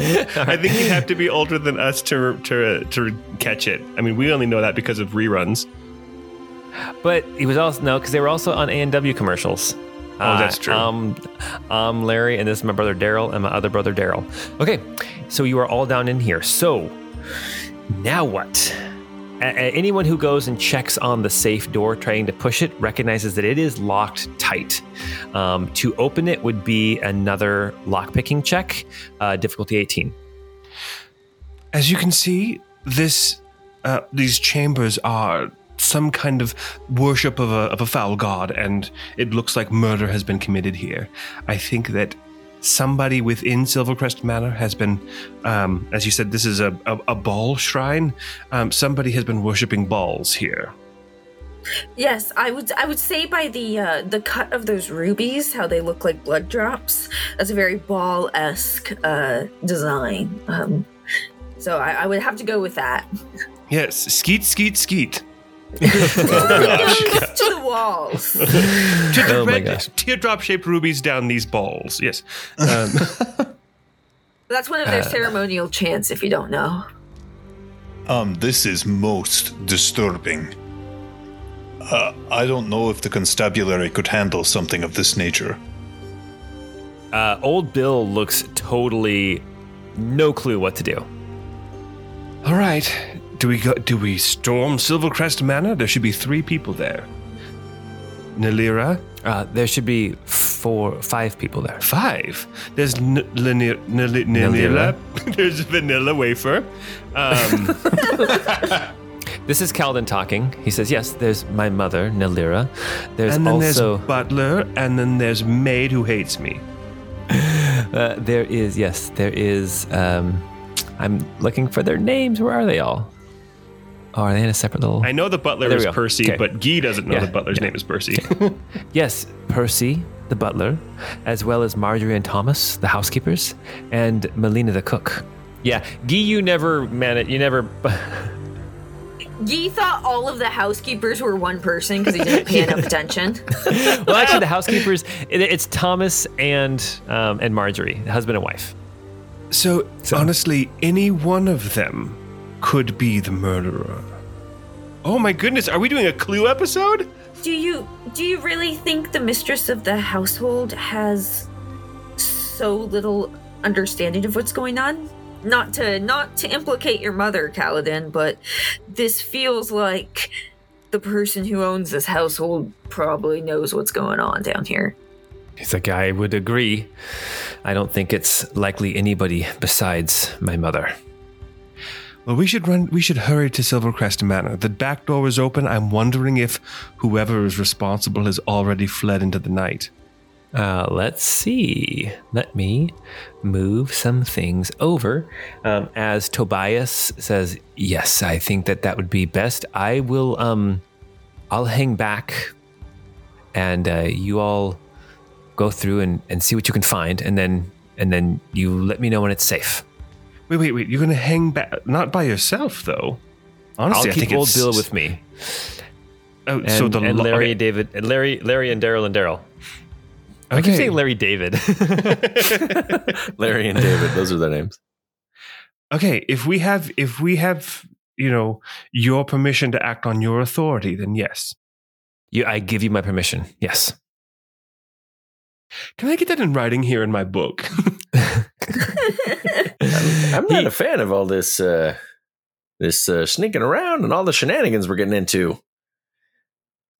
Speaker 5: I think you'd have to be older than us to to to catch it. I mean, we only know that because of reruns.
Speaker 1: But he was also no, because they were also on A and W commercials.
Speaker 5: Oh, that's true.
Speaker 1: Uh, um, I'm Larry, and this is my brother Daryl, and my other brother Daryl. Okay, so you are all down in here. So now what? Anyone who goes and checks on the safe door trying to push it recognizes that it is locked tight. Um, to open it would be another lockpicking check, uh, difficulty 18.
Speaker 5: As you can see, this uh, these chambers are some kind of worship of a, of a foul god, and it looks like murder has been committed here. I think that somebody within Silvercrest Manor has been, um, as you said, this is a, a, a Baal shrine. Um, somebody has been worshipping balls here.
Speaker 3: Yes, I would. I would say by the uh, the cut of those rubies, how they look like blood drops. That's a very Baal esque uh, design. Um, so I, I would have to go with that.
Speaker 5: Yes, skeet, skeet, skeet.
Speaker 3: To the walls.
Speaker 5: to the
Speaker 1: Oh my
Speaker 5: red
Speaker 1: gosh.
Speaker 5: teardrop shaped rubies down these balls. Yes. Um,
Speaker 3: That's one of their ceremonial chants. If you don't know.
Speaker 7: Um, this is most disturbing. Uh, I don't know if the constabulary could handle something of this nature.
Speaker 1: Uh, old Bill looks totally no clue what to do.
Speaker 5: all right. Do we go? Do we storm Silvercrest Manor? There should be three people there. Nalira,
Speaker 1: Uh, there should be four, five people there.
Speaker 5: five. There's N- Nali- Nalira. There's Vanilla Wafer. Um,
Speaker 1: This is Kalden talking. He says, "Yes, there's my mother, Nalira. There's
Speaker 5: and then
Speaker 1: also
Speaker 5: there's Butler, and then there's Maid who hates me.
Speaker 1: uh, there is yes, there is. Um, I'm looking for their names. Where are they all? Oh, are they in a separate little?
Speaker 5: I know the Butler is
Speaker 1: go.
Speaker 5: Percy,
Speaker 1: Okay.
Speaker 5: but Guy doesn't know
Speaker 1: Yeah,
Speaker 5: the Butler's
Speaker 1: yeah.
Speaker 5: name is Percy.
Speaker 1: Yes, Percy, the butler, as well as Marjorie and Thomas, the housekeepers, and Melina, the cook. Yeah, Guy, you never man, it. you never.
Speaker 3: Guy thought all of the housekeepers were one person because he didn't pay enough attention.
Speaker 1: well, actually, the housekeepers. It, it's Thomas and um, and Marjorie, husband and wife.
Speaker 5: so,
Speaker 1: So-
Speaker 5: honestly, any one of them could be the murderer. Oh my goodness, are we doing a Clue episode?
Speaker 3: Do you do you really think the mistress of the household has so little understanding of what's going on? Not to not to implicate your mother, Kaladin, but this feels like the person who owns this household probably knows what's going on down here.
Speaker 1: He's like, I would agree. I don't think it's likely anybody besides my mother.
Speaker 5: Well, we should run. We should hurry to Silvercrest Manor. The back door is open. I'm wondering if whoever is responsible has already fled into the night.
Speaker 1: Uh, let's see. Let me move some things over. Um, as Tobias says, yes, I think that that would be best. I will. Um, I'll hang back, and uh, you all go through and, and see what you can find, and then and then you let me know when it's safe.
Speaker 5: Wait, wait, wait. You're going to hang back, not by yourself, though. Honestly,
Speaker 1: I'll
Speaker 5: I
Speaker 1: keep
Speaker 5: think
Speaker 1: old
Speaker 5: it's,
Speaker 1: with with me,
Speaker 5: Oh,
Speaker 1: and,
Speaker 5: so the
Speaker 1: and Larry,
Speaker 5: okay.
Speaker 1: and David, and Larry, Larry, and Daryl, and Daryl. I keep saying Larry David.
Speaker 2: Larry and David, those are their names.
Speaker 5: okay if we have if we have you know your permission to act on your authority then yes
Speaker 1: you, I give you my permission. Yes.
Speaker 5: can i get that in writing here in my book
Speaker 2: I'm not
Speaker 1: He-
Speaker 2: a fan of all this uh this uh, sneaking around and all the shenanigans we're getting into.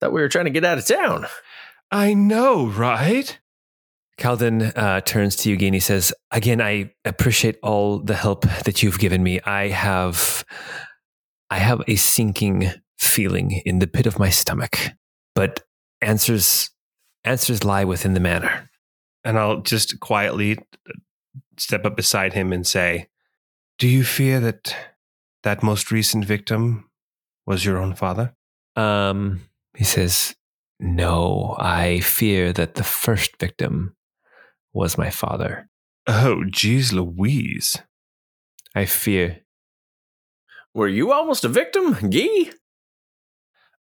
Speaker 2: Thought we were trying to get out of town.
Speaker 5: i know right
Speaker 1: Kalden uh, turns to Eugene. He says, "Again, I appreciate all the help that you've given me. I have, I have a sinking feeling in the pit of my stomach, but answers, answers lie within the manor.
Speaker 5: and i'll just quietly step up beside him and say do you fear that that most recent victim was your own father
Speaker 1: Um, he says, "No, I fear that the first victim was my father.
Speaker 5: oh geez louise
Speaker 1: I fear."
Speaker 2: Were you almost a victim, Gee?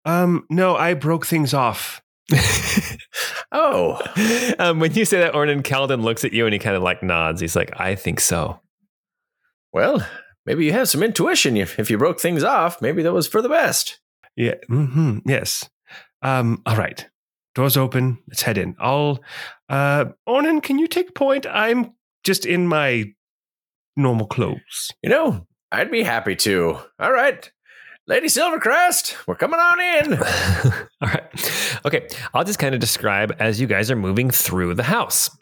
Speaker 5: um no i broke things off
Speaker 2: Oh,
Speaker 1: um, when you say that, Ornan Kalden looks at you and he kind of like nods. He's like, "I think so."
Speaker 2: well, maybe you have some intuition. If if you broke things off, maybe that was for the best.
Speaker 5: Yeah. Mm-hmm. Yes. Um. All right. Doors open. Let's head in. I'll. Uh. Ornan, can you take point? I'm just in my normal clothes.
Speaker 2: You know, I'd be happy to. All right, Lady Silvercrest, we're coming on in.
Speaker 1: All right. Okay. I'll just kind of describe as you guys are moving through the house.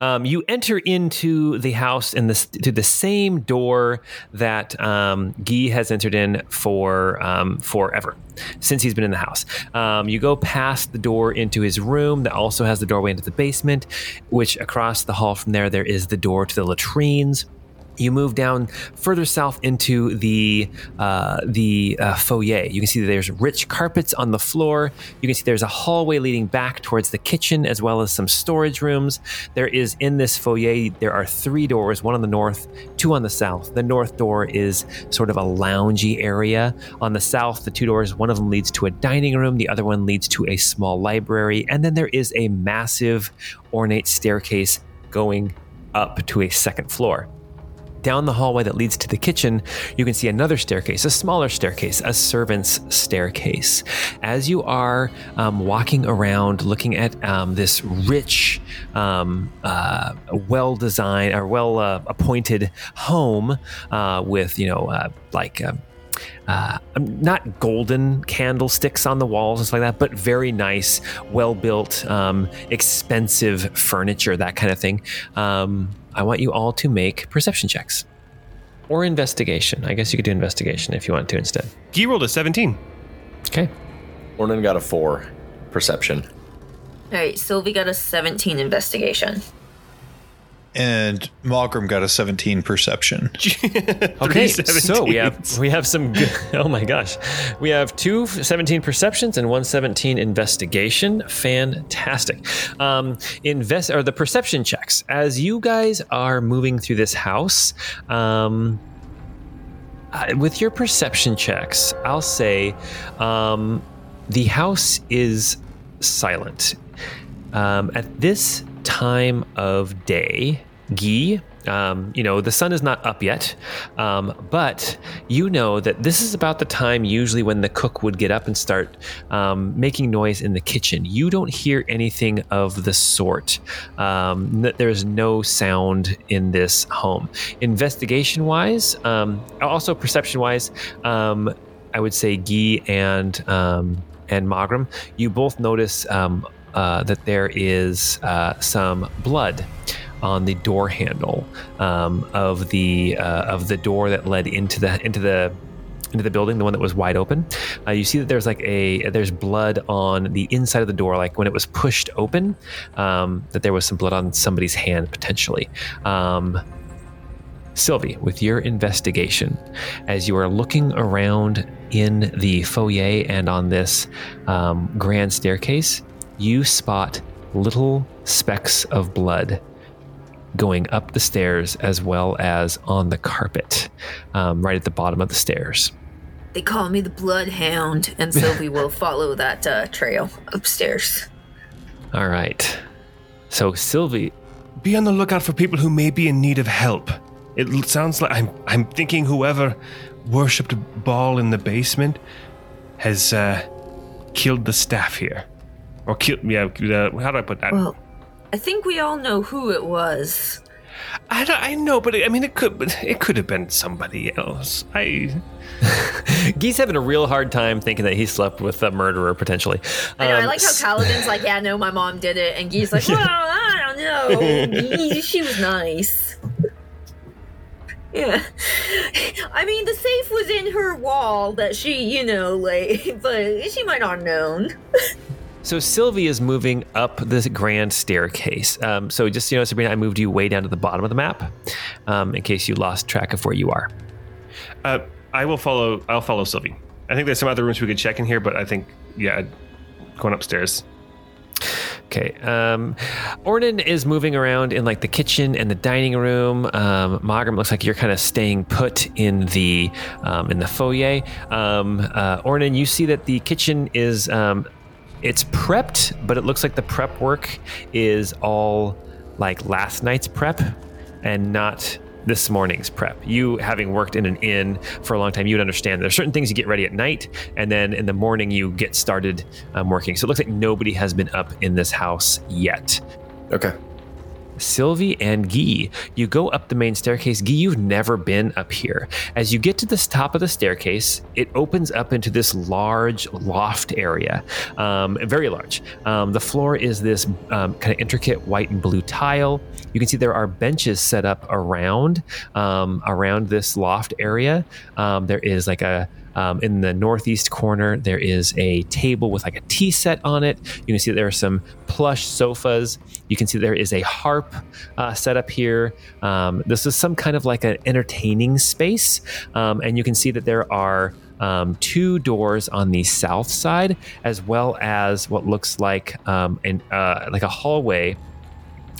Speaker 1: Um, you enter into the house in this to the same door that um, Guy has entered in for um, forever since he's been in the house. Um, you go past the door into his room that also has the doorway into the basement, which across the hall from there there is the door to the latrines. You move down further south into the uh, the uh, foyer. You can see that there's rich carpets on the floor. You can see there's a hallway leading back towards the kitchen, as well as some storage rooms. There is in this foyer there are three doors: one on the north, two on the south. The north door is sort of a loungy area. On the south, the two doors, one of them leads to a dining room, the other one leads to a small library, and then there is a massive ornate staircase going up to a second floor. Down the hallway that leads to the kitchen, you can see another staircase, a smaller staircase, a servant's staircase. As you are um, walking around looking at um, this rich, um, uh, well designed or well uh, appointed home uh, with, you know, uh, like. Um, uh, not golden candlesticks on the walls and stuff like that, but very nice, well built, um, expensive furniture, that kind of thing. Um, I want you all to make perception checks or investigation. I guess you could do investigation if you want to instead.
Speaker 5: He rolled a 17.
Speaker 1: Okay.
Speaker 2: Ornan got a four perception.
Speaker 3: All right, Cilvy got a 17 investigation.
Speaker 7: And Mawgrim got a 17 perception.
Speaker 1: Okay,
Speaker 5: Three
Speaker 1: so we have we have some. Good, oh my gosh, we have two 17 perceptions and one 17 investigation. Fantastic. Um, invest or the perception checks as you guys are moving through this house. Um, uh, with your perception checks, I'll say um, the house is silent. Um, at this time of day, Guy, um, you know, the sun is not up yet, um, but you know that this is about the time usually when the cook would get up and start um, making noise in the kitchen. You don't hear anything of the sort. Um, there's no sound in this home. Investigation wise, um, also perception wise, um, I would say Guy and and Mawgrim, you both notice um, that there is uh, some blood on the door handle um, of the uh, of the door that led into the into the into the building, the one that was wide open. Uh, you see that there's like a there's blood on the inside of the door, like when it was pushed open. Um, that there was some blood on somebody's hand potentially. Um, Cilvy, with your investigation, as you are looking around in the foyer and on this um, grand staircase, you spot little specks of blood going up the stairs as well as on the carpet, um, right at the bottom of the stairs.
Speaker 3: They call me the Bloodhound, and Cilvy will follow that uh, trail upstairs.
Speaker 1: All right. So, Cilvy,
Speaker 5: Be on the lookout for people who may be in need of help. It sounds like I'm I'm thinking whoever worshipped Baal in the basement has uh, killed the staff here, or killed. Yeah, uh, how do I put that?
Speaker 3: Well, I think we all know who it was.
Speaker 5: I, don't- I know, but it, I mean, it could it could have been somebody else. I
Speaker 1: Gee's having a real hard time thinking that he slept with a murderer potentially.
Speaker 3: I know. I
Speaker 1: Um,
Speaker 3: like how Kaladin's like, "Yeah, no, my mom did it," and Gee's like, "Well, I don't know. Gee, she was nice." Yeah, I mean, the safe was in her wall that she, you know, like, but she might not have known.
Speaker 1: So Cilvy is moving up this grand staircase. Um, so just so you know, Sabrina, I moved you way down to the bottom of the map, um, in case you lost track of where you are.
Speaker 5: uh, I will follow. I'll follow Cilvy. I think there's some other rooms we could check in here, but I think yeah, going upstairs.
Speaker 1: Okay. Um, Ornan is moving around in like the kitchen and the dining room. Um, Mawgrim looks like you're kind of staying put in the um, in the foyer. Um, uh, Ornan, you see that the kitchen is um, it's prepped, but it looks like the prep work is all like last night's prep and not this morning's prep. You having worked in an inn for a long time, you would understand there's certain things you get ready at night, and then in the morning you get started um, working. So it looks like nobody has been up in this house yet.
Speaker 2: Okay.
Speaker 1: Sylvie and Guy, you go up the main staircase. Guy, you've never been up here. As you get to the top of the staircase, it opens up into this large loft area, um, very large. Um, the floor is this um, kind of intricate white and blue tile. You can see there are benches set up around um, around this loft area. Um, there is like a um, in the northeast corner, there is a table with like a tea set on it. You can see there are some plush sofas. You can see there is a harp uh, set up here. Um, this is some kind of like an entertaining space. Um, and you can see that there are um, two doors on the south side, as well as what looks like um, an, uh, like a hallway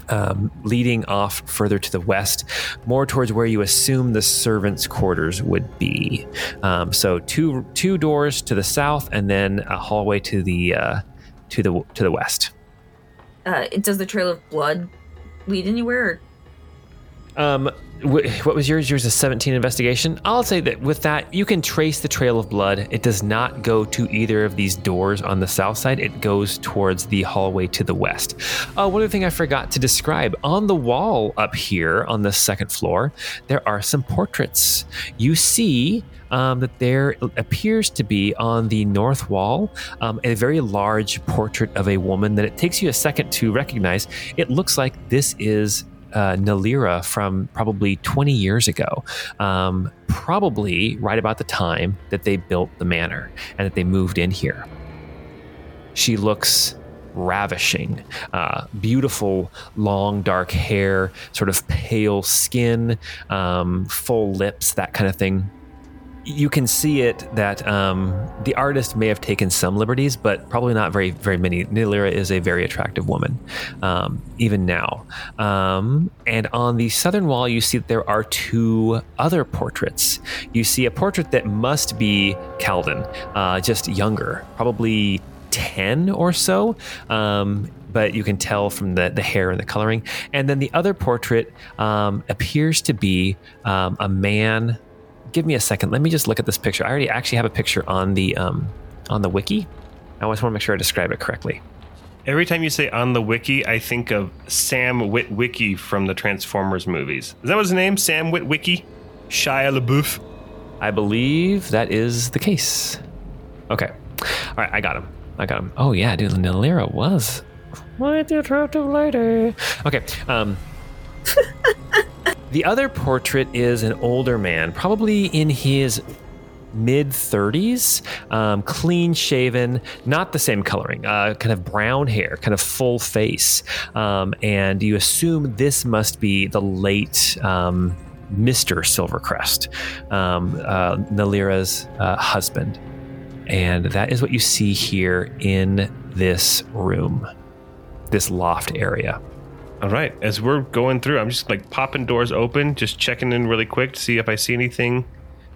Speaker 1: um, leading off further to the west, more towards where you assume the servants' quarters would be. Um, so two two doors to the south, and then a hallway to the uh, to the to the west.
Speaker 3: Uh, does the trail of blood lead anywhere? Or
Speaker 1: Um, what was yours? Yours is 17 investigation. I'll say that with that, you can trace the trail of blood. It does not go to either of these doors on the south side. It goes towards the hallway to the west. Uh, one other thing I forgot to describe on the wall up here on the second floor, there are some portraits. You see um, that there appears to be on the north wall um, a very large portrait of a woman that it takes you a second to recognize. It looks like this is uh, Nalira from probably 20 years ago, um, probably right about the time that they built the manor and that they moved in here. She looks ravishing, uh, beautiful, long, dark hair, sort of pale skin, um, full lips, that kind of thing you can see it that um, the artist may have taken some liberties, but probably not very, very many. Nalira is a very attractive woman, um, even now. Um, and on the southern wall, you see that there are two other portraits. You see a portrait that must be Kalden, uh, just younger, probably 10 or so. Um, but you can tell from the, the hair and the coloring. And then the other portrait um, appears to be um, a man give me a second. Let me just look at this picture. I already actually have a picture on the um, on the wiki. I just want to make sure I describe it correctly.
Speaker 5: Every time you say on the wiki, I think of Sam Witwicky from the Transformers movies. Is that what his name? Sam Witwicky? Shia LaBeouf?
Speaker 1: I believe that is the case. Okay. All right, I got him. I got him. Oh yeah, dude, Nalira was quite the attractive lady. Okay. Um, the other portrait is an older man, probably in his mid 30s, um, clean shaven, not the same coloring, uh, kind of brown hair, kind of full face. Um, and you assume this must be the late. Um, Mr. Silvercrest, um, uh, Nalira's uh, husband. And that is what you see here in this room, this loft area.
Speaker 5: All right. As we're going through, I'm just like popping doors open, just checking in really quick to see if I see anything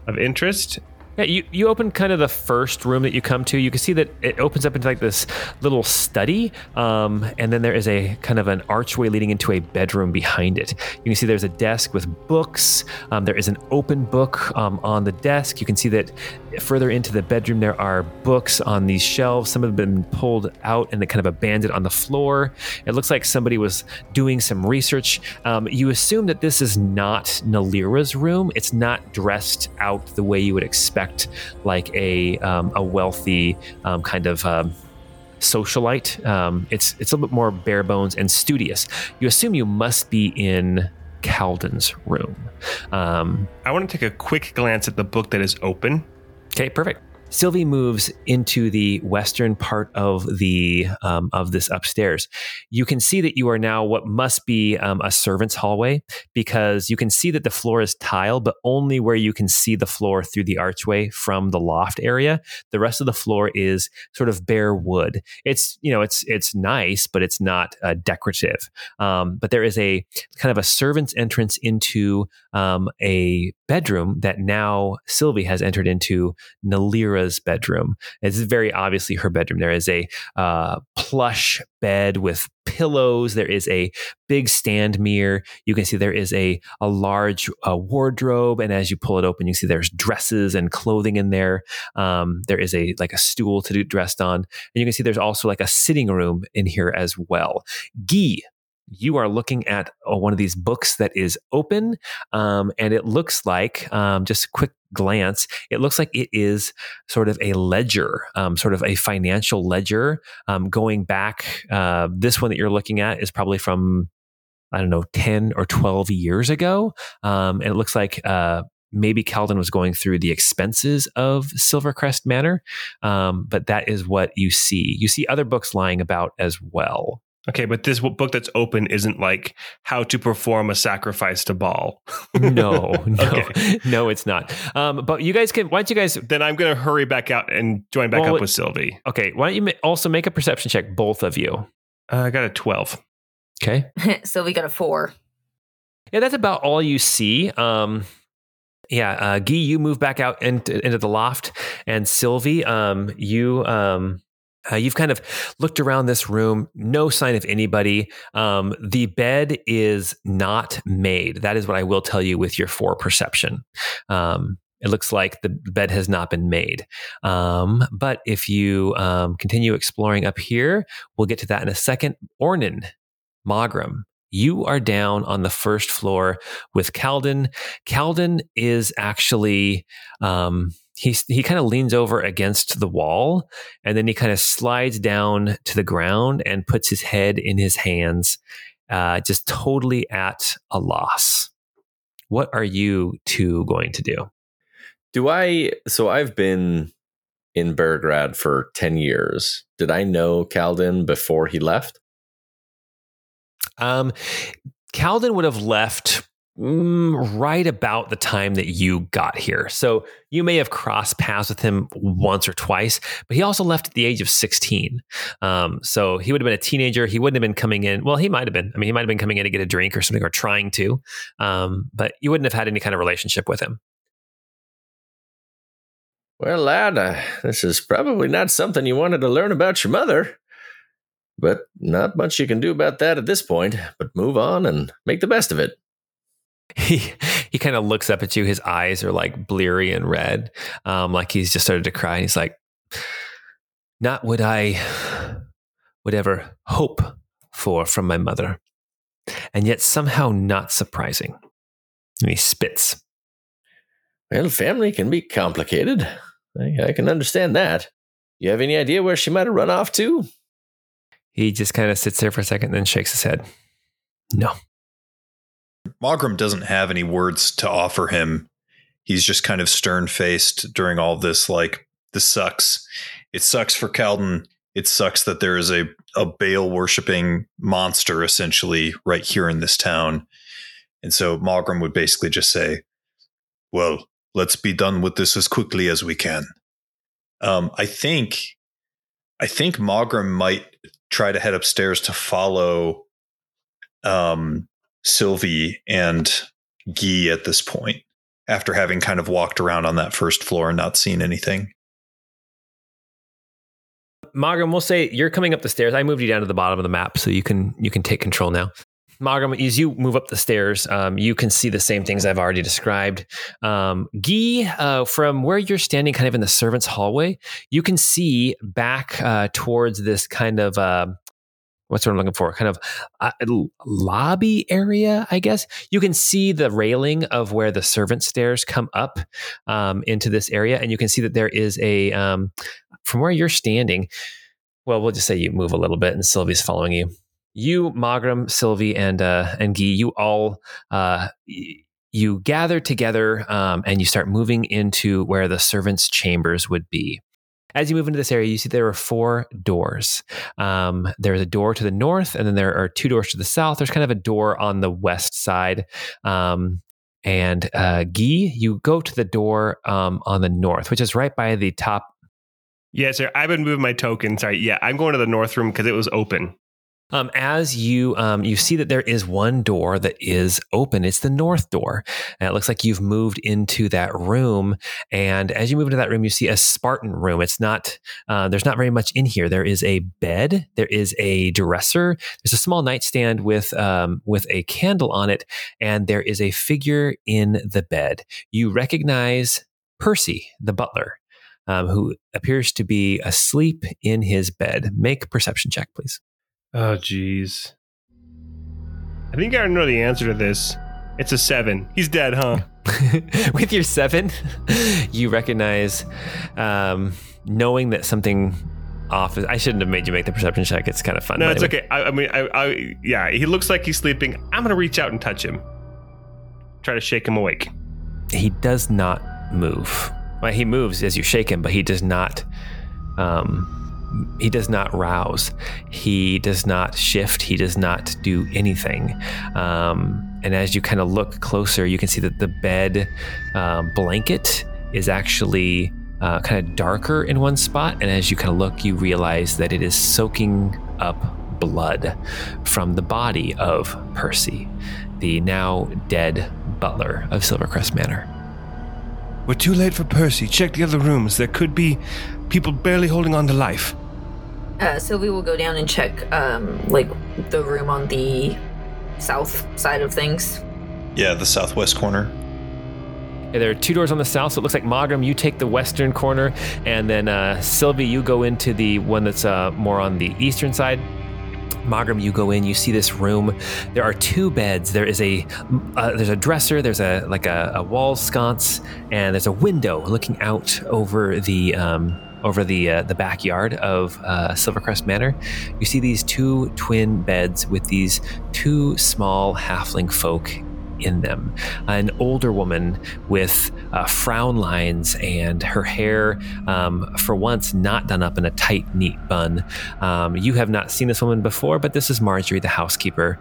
Speaker 5: of interest.
Speaker 1: Yeah, you, you open kind of the first room that you come to. You can see that it opens up into like this little study, um, and then there is a kind of an archway leading into a bedroom behind it. You can see there's a desk with books. Um, there is an open book um, on the desk. You can see that further into the bedroom there are books on these shelves. Some have been pulled out and kind of abandoned on the floor. It looks like somebody was doing some research. Um, you assume that this is not Nalira's room. It's not dressed out the way you would expect like a um, a wealthy um, kind of um, socialite. Um, it's it's a little bit more bare bones and studious. You assume you must be in Kalden's room. Um,
Speaker 5: I want to take a quick glance at the book that is open.
Speaker 1: okay, perfect. Cilvy moves into the western part of the um, of this upstairs. You can see that you are now what must be um, a servant's hallway because you can see that the floor is tile, but only where you can see the floor through the archway from the loft area. The rest of the floor is sort of bare wood. It's you know it's it's nice, but it's not uh, decorative. Um, but there is a kind of a servant's entrance into um, a bedroom that now Cilvy has entered into. Bedroom. It's very obviously her bedroom. There is a uh, plush bed with pillows. There is a big stand mirror. You can see there is a a large uh, wardrobe, and as you pull it open, you see there's dresses and clothing in there. Um, there is a like a stool to do dressed on, and you can see there's also like a sitting room in here as well. Guy, you are looking at uh, one of these books that is open, um, and it looks like um, just a quick glance, it looks like it is sort of a ledger, um, sort of a financial ledger um, going back. Uh, this one that you're looking at is probably from I don't know, 10 or 12 years ago. Um, and it looks like uh, maybe Kalden was going through the expenses of Silvercrest Manor. Um, but that is what you see. You see other books lying about as well.
Speaker 5: Okay, but this book that's open isn't like how to perform a sacrifice to Baal.
Speaker 1: No, no,
Speaker 5: Okay.
Speaker 1: no, it's not. Um, but you guys can, why don't you guys,
Speaker 5: Then I'm going to hurry back out and join back
Speaker 1: Well,
Speaker 5: up with Cilvy.
Speaker 1: okay, why don't you ma- also make a perception check, both of you?
Speaker 5: Uh, I got a 12.
Speaker 1: Okay.
Speaker 3: so we got a four.
Speaker 1: Yeah, that's about all you see. Um, yeah, uh, Guy, you move back out into, into the loft, and Cilvy, um, you um, uh, you've kind of looked around this room. No sign of anybody. Um, the bed is not made. That is what I will tell you with your four perception. Um, it looks like the bed has not been made. Um, but if you um, continue exploring up here, we'll get to that in a second. Ornan, Mawgrim, you are down on the first floor with Kalden. Kalden is actually um, he he kind of leans over against the wall, and then he kind of slides down to the ground and puts his head in his hands, uh, just totally at a loss. What are you two going to do?
Speaker 2: Do I? So I've been in Barograd for 10 years. Did I know Kalden before he left?
Speaker 1: Um, Kalden would have left mm, right about the time that you got here. So you may have crossed paths with him once or twice, but he also left at the age of 16. Um, so he would have been a teenager. He wouldn't have been coming in. Well, he might have been. I mean, he might have been coming in to get a drink or something or trying to, um, but you wouldn't have had any kind of relationship with him.
Speaker 2: Well, lad, uh, this is probably not something you wanted to learn about your mother. But not much you can do about that at this point, but move on and make the best of it.
Speaker 1: He he kind of looks up at you. His eyes are like bleary and red, um, like he's just started to cry. And he's like, "Not what I would ever hope for from my mother, and yet somehow not surprising." And he spits.
Speaker 2: Well, family can be complicated. I, I can understand that. You have any idea where she might have run off to?
Speaker 1: He just kind of sits there for a second, then shakes his head. No.
Speaker 7: Mawgrim doesn't have any words to offer him. He's just kind of stern faced during all this. Like, this sucks. It sucks for Kalden. It sucks that there is a, a Baal worshipping monster essentially right here in this town. And so Mawgrim would basically just say, Well, let's be done with this as quickly as we can. Um, I think I think Mawgrim might try to head upstairs to follow um, Cilvy and Guy at this point, after having kind of walked around on that first floor and not seen anything.
Speaker 1: Mawgrim, we'll say you're coming up the stairs. I moved you down to the bottom of the map, so you can you can take control now. Mawgrim, as you move up the stairs, um, you can see the same things I've already described. Um, Guy, uh, from where you're standing, kind of in the servants' hallway, you can see back uh, towards this kind of uh, what's what I'm looking for? Kind of uh, lobby area, I guess. You can see the railing of where the servant stairs come up um, into this area, and you can see that there is a um, from where you're standing. Well, we'll just say you move a little bit, and Cilvy's following you. You, Mawgrim, Cilvy, and uh, and Guy, you all. Uh, you gather together um, and you start moving into where the servants' chambers would be. As you move into this area, you see there are four doors. Um, there's a door to the north, and then there are two doors to the south. There's kind of a door on the west side. Um, and uh, Guy, you go to the door um, on the north, which is right by the top.
Speaker 5: Yeah, sir. I've been moving my token. Sorry. Yeah, I'm going to the north room because it was open.
Speaker 1: Um, as you um, you see that there is one door that is open. It's the north door, and it looks like you've moved into that room. And as you move into that room, you see a Spartan room. It's not uh, there's not very much in here. There is a bed. There is a dresser. There's a small nightstand with um, with a candle on it, and there is a figure in the bed. You recognize Percy, the butler. Um, who appears to be asleep in his bed. Make perception check, please.
Speaker 5: Oh, jeez. I think I know the answer to this. It's a seven. He's dead, huh?
Speaker 1: With your seven, you recognize, um, knowing that something off. Is, I shouldn't have made you make the perception check. It's kind of fun.
Speaker 5: No, it's okay. I, I mean, I, I, yeah, he looks like he's sleeping. I'm gonna reach out and touch him. Try to shake him awake.
Speaker 1: He does not move. Well, he moves as you shake him, but he does not. Um, he does not rouse. He does not shift. He does not do anything. Um, and as you kind of look closer, you can see that the bed uh, blanket is actually uh, kind of darker in one spot. And as you kind of look, you realize that it is soaking up blood from the body of Percy, the now dead butler of Silvercrest Manor.
Speaker 6: We're too late for Percy. Check the other rooms. There could be people barely holding on to life.
Speaker 3: Uh, Cilvy will go down and check, um, like the room on the south side of things.
Speaker 7: Yeah, the southwest corner.
Speaker 1: Yeah, there are two doors on the south, so it looks like Mawgrim, you take the western corner, and then uh, Cilvy, you go into the one that's uh, more on the eastern side. Mawgrim, you go in, you see this room. There are two beds. There is a uh, there's a dresser. There's a like a, a, wall sconce, and there's a window looking out over the um, over the uh, the backyard of uh, Silvercrest Manor. You see these two twin beds with these two small halfling folk in them. An older woman with uh, frown lines and her hair, um, for once, not done up in a tight, neat bun. Um, you have not seen this woman before, but this is Marjorie, the housekeeper.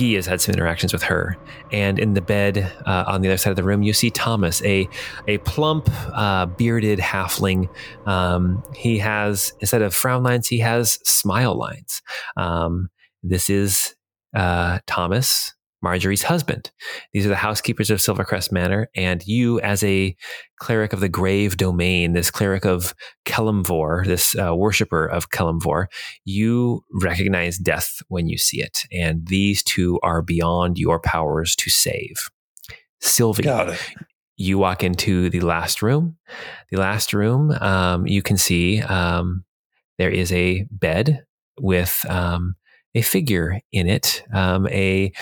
Speaker 1: Guy has had some interactions with her. And in the bed uh, on the other side of the room, you see Thomas, a, a plump, uh, bearded halfling. Um, he has, instead of frown lines, he has smile lines. Um, this is uh, Thomas, Marjorie's husband. These are the housekeepers of Silvercrest Manor, and you, as a cleric of the Grave Domain, this cleric of Kelemvor, this uh, worshiper of Kelemvor, you recognize death when you see it, and these two are beyond your powers to save. Cilvy, you walk into the last room. The last room, um, you can see um, there is a bed with um, a figure in it, um, a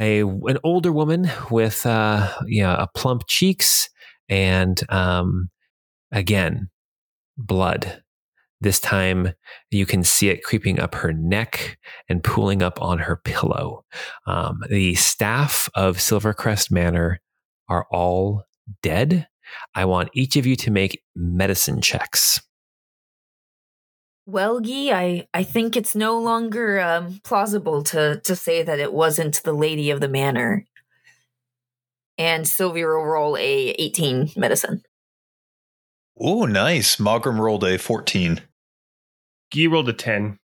Speaker 1: a an older woman with uh, you know, a plump cheeks and um, again blood. This time you can see it creeping up her neck and pooling up on her pillow. Um, the staff of Silvercrest Manor are all dead. I want each of you to make medicine checks.
Speaker 3: Well, Guy, I, I think it's no longer um, plausible to, to say that it wasn't the lady of the manor. And Sylvia will roll a 18 medicine.
Speaker 7: Oh, nice. Mawgrim rolled a 14.
Speaker 5: Guy rolled a 10.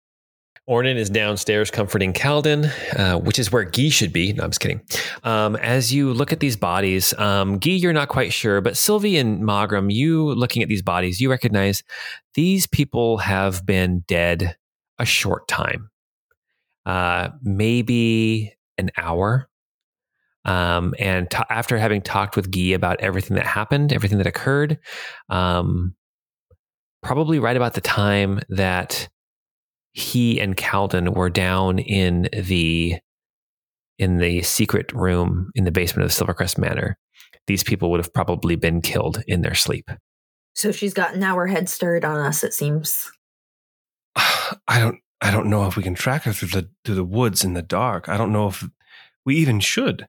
Speaker 1: Ornan is downstairs comforting Kalden, uh, which is where Guy should be. No, I'm just kidding. Um, as you look at these bodies, um, Guy, you're not quite sure, but Cilvy and Mawgrim, you looking at these bodies, you recognize these people have been dead a short time, uh, maybe an hour. Um, and t- after having talked with Guy about everything that happened, everything that occurred, um, probably right about the time that he and Kalden were down in the in the secret room in the basement of Silvercrest Manor, these people would have probably been killed in their sleep.
Speaker 3: So she's got an hour head start on us, it seems.
Speaker 5: I don't I don't know if we can track her through the through the woods in the dark. I don't know if we even should.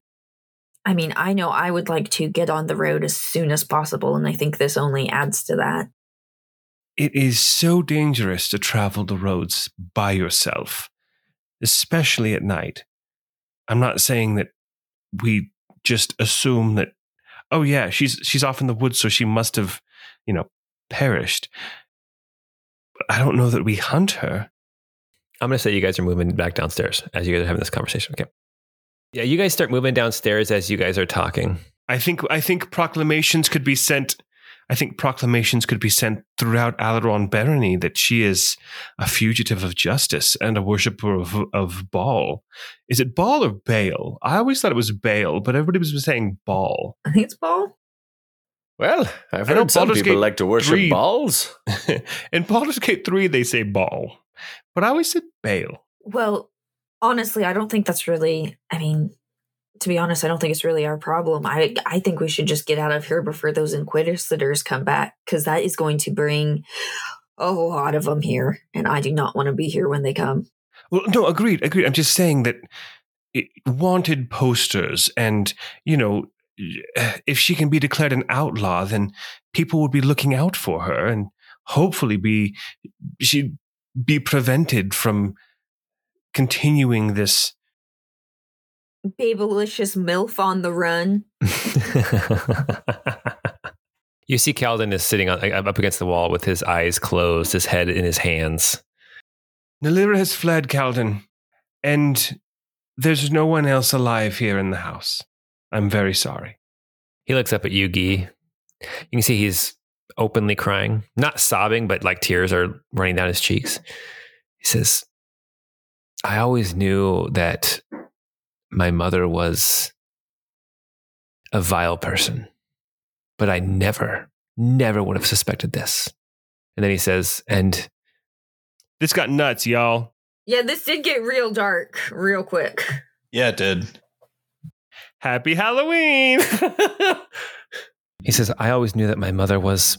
Speaker 3: I mean, I know I would like to get on the road as soon as possible, and I think this only adds to that.
Speaker 5: It is so dangerous to travel the roads by yourself, especially at night. I'm not saying that we just assume that oh yeah, she's she's off in the woods so she must have, you know, perished. But I don't know that we hunt her.
Speaker 1: I'm going to say you guys are moving back downstairs as you guys are having this conversation. Okay. Yeah, you guys start moving downstairs as you guys are talking.
Speaker 5: I think I think proclamations could be sent. I think proclamations could be sent throughout Alaron Barony that she is a fugitive of justice and a worshipper of, of Baal. Is it Baal or Baal? I always thought it was Baal, but everybody was saying Baal.
Speaker 3: I think it's Paul.
Speaker 2: Well, I've
Speaker 5: I know
Speaker 2: heard some
Speaker 5: Baldur's
Speaker 2: people
Speaker 5: Gate
Speaker 2: like to worship
Speaker 5: 3
Speaker 2: balls.
Speaker 5: In Baldur's Gate 3, they say Baal, but I always said Baal.
Speaker 3: Well, honestly, I don't think that's really. I mean, to be honest, I don't think it's really our problem. I I think we should just get out of here before those inquisitors come back, because that is going to bring a lot of them here, and I do not want to be here when they come.
Speaker 5: Well, no, agreed, agreed. I'm just saying that wanted posters and, you know, if she can be declared an outlaw, then people would be looking out for her and hopefully be she'd be prevented from continuing this.
Speaker 3: Babelicious MILF on the run.
Speaker 1: you see Kalden is sitting on, up against the wall with his eyes closed, his head in his hands.
Speaker 5: Nalira has fled, Kalden, and there's no one else alive here in the house. I'm very sorry.
Speaker 1: He looks up at you, Guy. You can see he's openly crying, not sobbing, but like tears are running down his cheeks. He says, I always knew that my mother was a vile person, but I never, never would have suspected this. And then he says, and
Speaker 5: This got nuts, y'all.
Speaker 3: Yeah, this did get real dark real quick.
Speaker 7: Yeah, it did.
Speaker 5: Happy Halloween!
Speaker 1: he says, I always knew that my mother was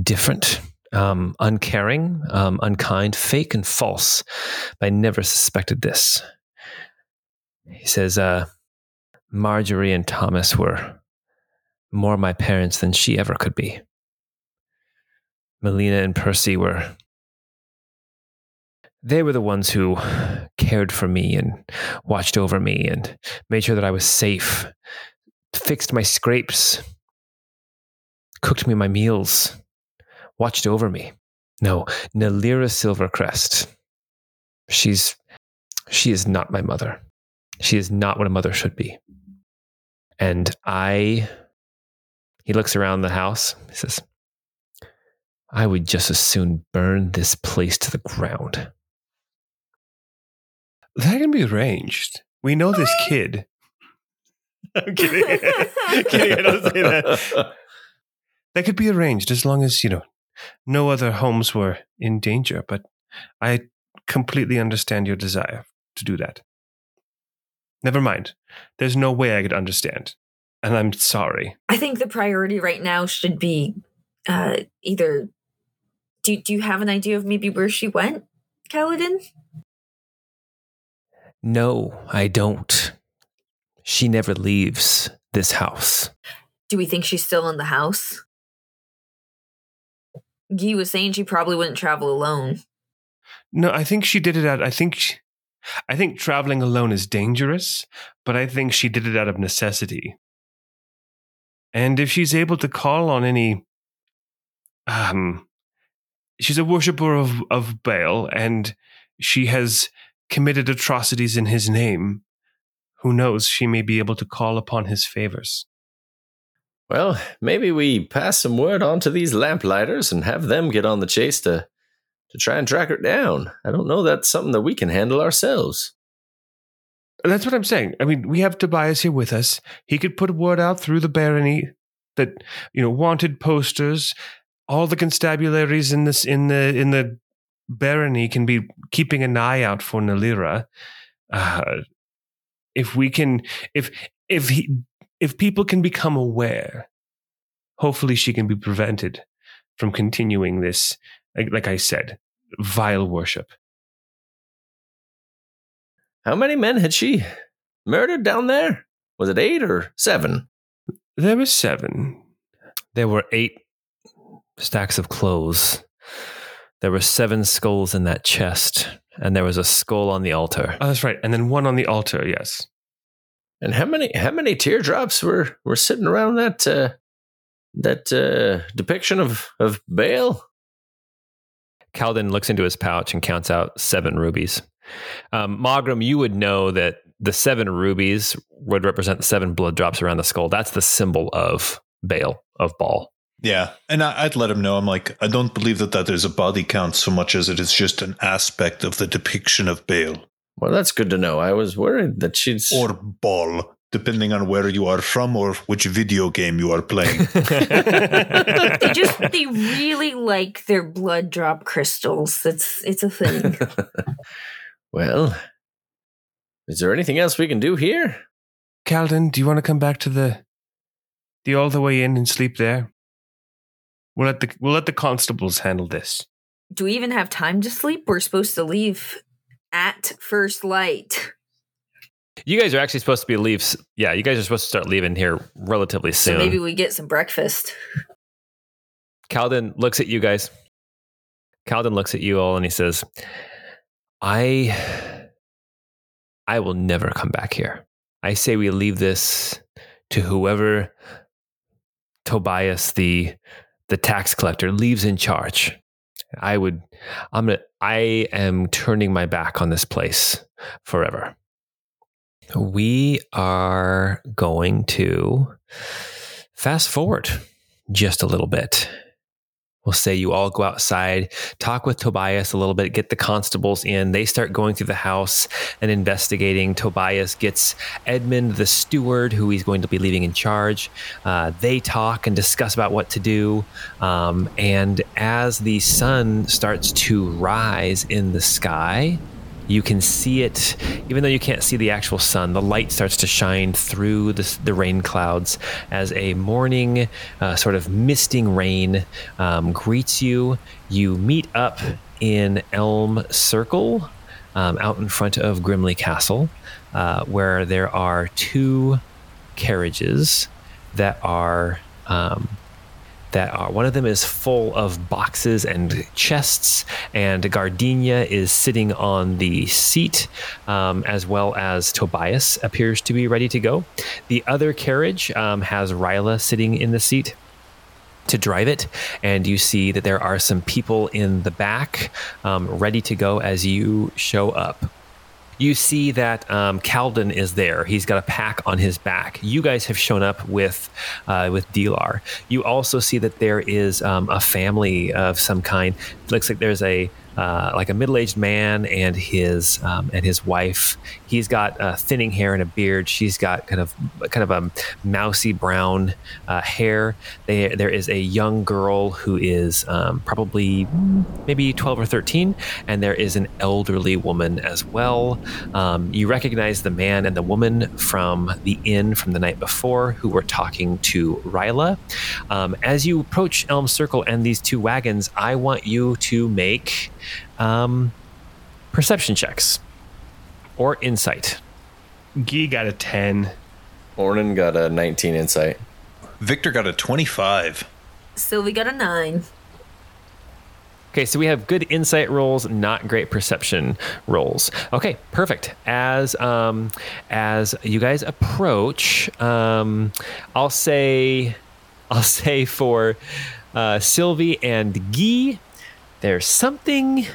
Speaker 1: different, um, uncaring, um, unkind, fake, and false. But I never suspected this. He says, uh, Marjorie and Thomas were more my parents than she ever could be. Melina and Percy were. They were the ones who cared for me and watched over me and made sure that I was safe, fixed my scrapes, cooked me my meals, watched over me. No, Nalira Silvercrest. She's she is not my mother. She is not what a mother should be. And I he looks around the house. He says, I would just as soon burn this place to the ground.
Speaker 5: that can be arranged. We know this kid. I'm kidding. I'm kidding. I don't say that. That could be arranged as long as, you know, no other homes were in danger. But I completely understand your desire to do that. Never mind. There's no way I could understand. And I'm sorry.
Speaker 3: I think the priority right now should be uh, either. Do, do you have an idea of maybe where she went, Kaladin?
Speaker 1: No, I don't. She never leaves this house.
Speaker 3: Do we think she's still in the house? Guy was saying she probably wouldn't travel alone.
Speaker 5: No, I think she did it out. I think she, I think traveling alone is dangerous, but I think she did it out of necessity. And if she's able to call on any, um, she's a worshiper of, of Baal and she has committed atrocities in his name. Who knows? She may be able to call upon his favors.
Speaker 2: Well, maybe we pass some word on to these lamplighters and have them get on the chase to to try and track her down. I don't know that's something that we can handle ourselves.
Speaker 5: That's what I'm saying. I mean, we have Tobias here with us. He could put word out through the barony that you know wanted posters. All the constabularies in this in the in the barony can be keeping an eye out for Nalira. Uh, if we can, if if he, if people can become aware, hopefully she can be prevented from continuing this. Like, like I said, vile worship.
Speaker 2: How many men had she murdered down there? Was it eight or seven?
Speaker 5: There were seven.
Speaker 1: There were eight stacks of clothes. There were seven skulls in that chest, and there was a skull on the altar.
Speaker 5: Oh, that's right. And then one on the altar. Yes.
Speaker 2: And how many how many teardrops were were sitting around that uh, that uh, depiction of of Baal?
Speaker 1: Kalden looks into his pouch and counts out seven rubies. Um, Mawgrim, you would know that the seven rubies would represent the seven blood drops around the skull. That's the symbol of Baal, of Baal.
Speaker 7: Yeah, and I, would let him know. I'm like, I don't believe that that is a body count so much as it is just an aspect of the depiction of Baal.
Speaker 2: Well, that's good to know. I was worried that she's
Speaker 7: or Baal, depending on where you are from or which video game you are playing.
Speaker 3: they just they really like their blood drop crystals. It's it's a thing.
Speaker 2: well, is there anything else we can do here?
Speaker 5: Kalden, do you want to come back to the the All the Way Inn and sleep there? We'll let the we'll let the constables handle this.
Speaker 3: Do we even have time to sleep? We're supposed to leave at first light.
Speaker 1: You guys are actually supposed to be leaves. Yeah, you guys are supposed to start leaving here relatively soon.
Speaker 3: So maybe we get some breakfast.
Speaker 1: Kalden looks at you guys. Kalden looks at you all and he says, "I I will never come back here. I say we leave this to whoever Tobias the the tax collector leaves in charge. I would I'm gonna I am turning my back on this place forever. We are going to fast forward just a little bit We'll say you all go outside, talk with Tobias a little bit, get the constables in. They start going through the house and investigating. Tobias gets Edmund, the steward, who he's going to be leaving in charge. Uh, they talk and discuss about what to do. Um, and as the sun starts to rise in the sky, you can see it, even though you can't see the actual sun, the light starts to shine through the, the rain clouds as a morning, uh, sort of misting rain um, greets you. You meet up in Elm Circle um, out in front of Grimley Castle, uh, where there are two carriages that are. Um, that are one of them is full of boxes and chests, and Gardenia is sitting on the seat, um, as well as Tobias appears to be ready to go. The other carriage um, has Ryla sitting in the seat to drive it, and you see that there are some people in the back um, ready to go as you show up you see that um, Kalden is there. He's got a pack on his back. You guys have shown up with uh, with Dilar. You also see that there is um, a family of some kind. It looks like there's a uh, like a middle-aged man and his um, and his wife. He's got uh, thinning hair and a beard. She's got kind of kind of a mousy brown uh, hair. They, there is a young girl who is um, probably maybe twelve or thirteen, and there is an elderly woman as well. Um, you recognize the man and the woman from the inn from the night before who were talking to Ryla. Um, as you approach Elm Circle and these two wagons, I want you to make um, perception checks or insight.
Speaker 5: Gee got a 10.
Speaker 2: Ornan got a 19 insight.
Speaker 7: Victor got a 25.
Speaker 3: Cilvy got a 9.
Speaker 1: Okay, so we have good insight rolls, not great perception rolls. Okay, perfect. As um, as you guys approach, um, I'll say, I'll say for uh, Cilvy and Guy, there's something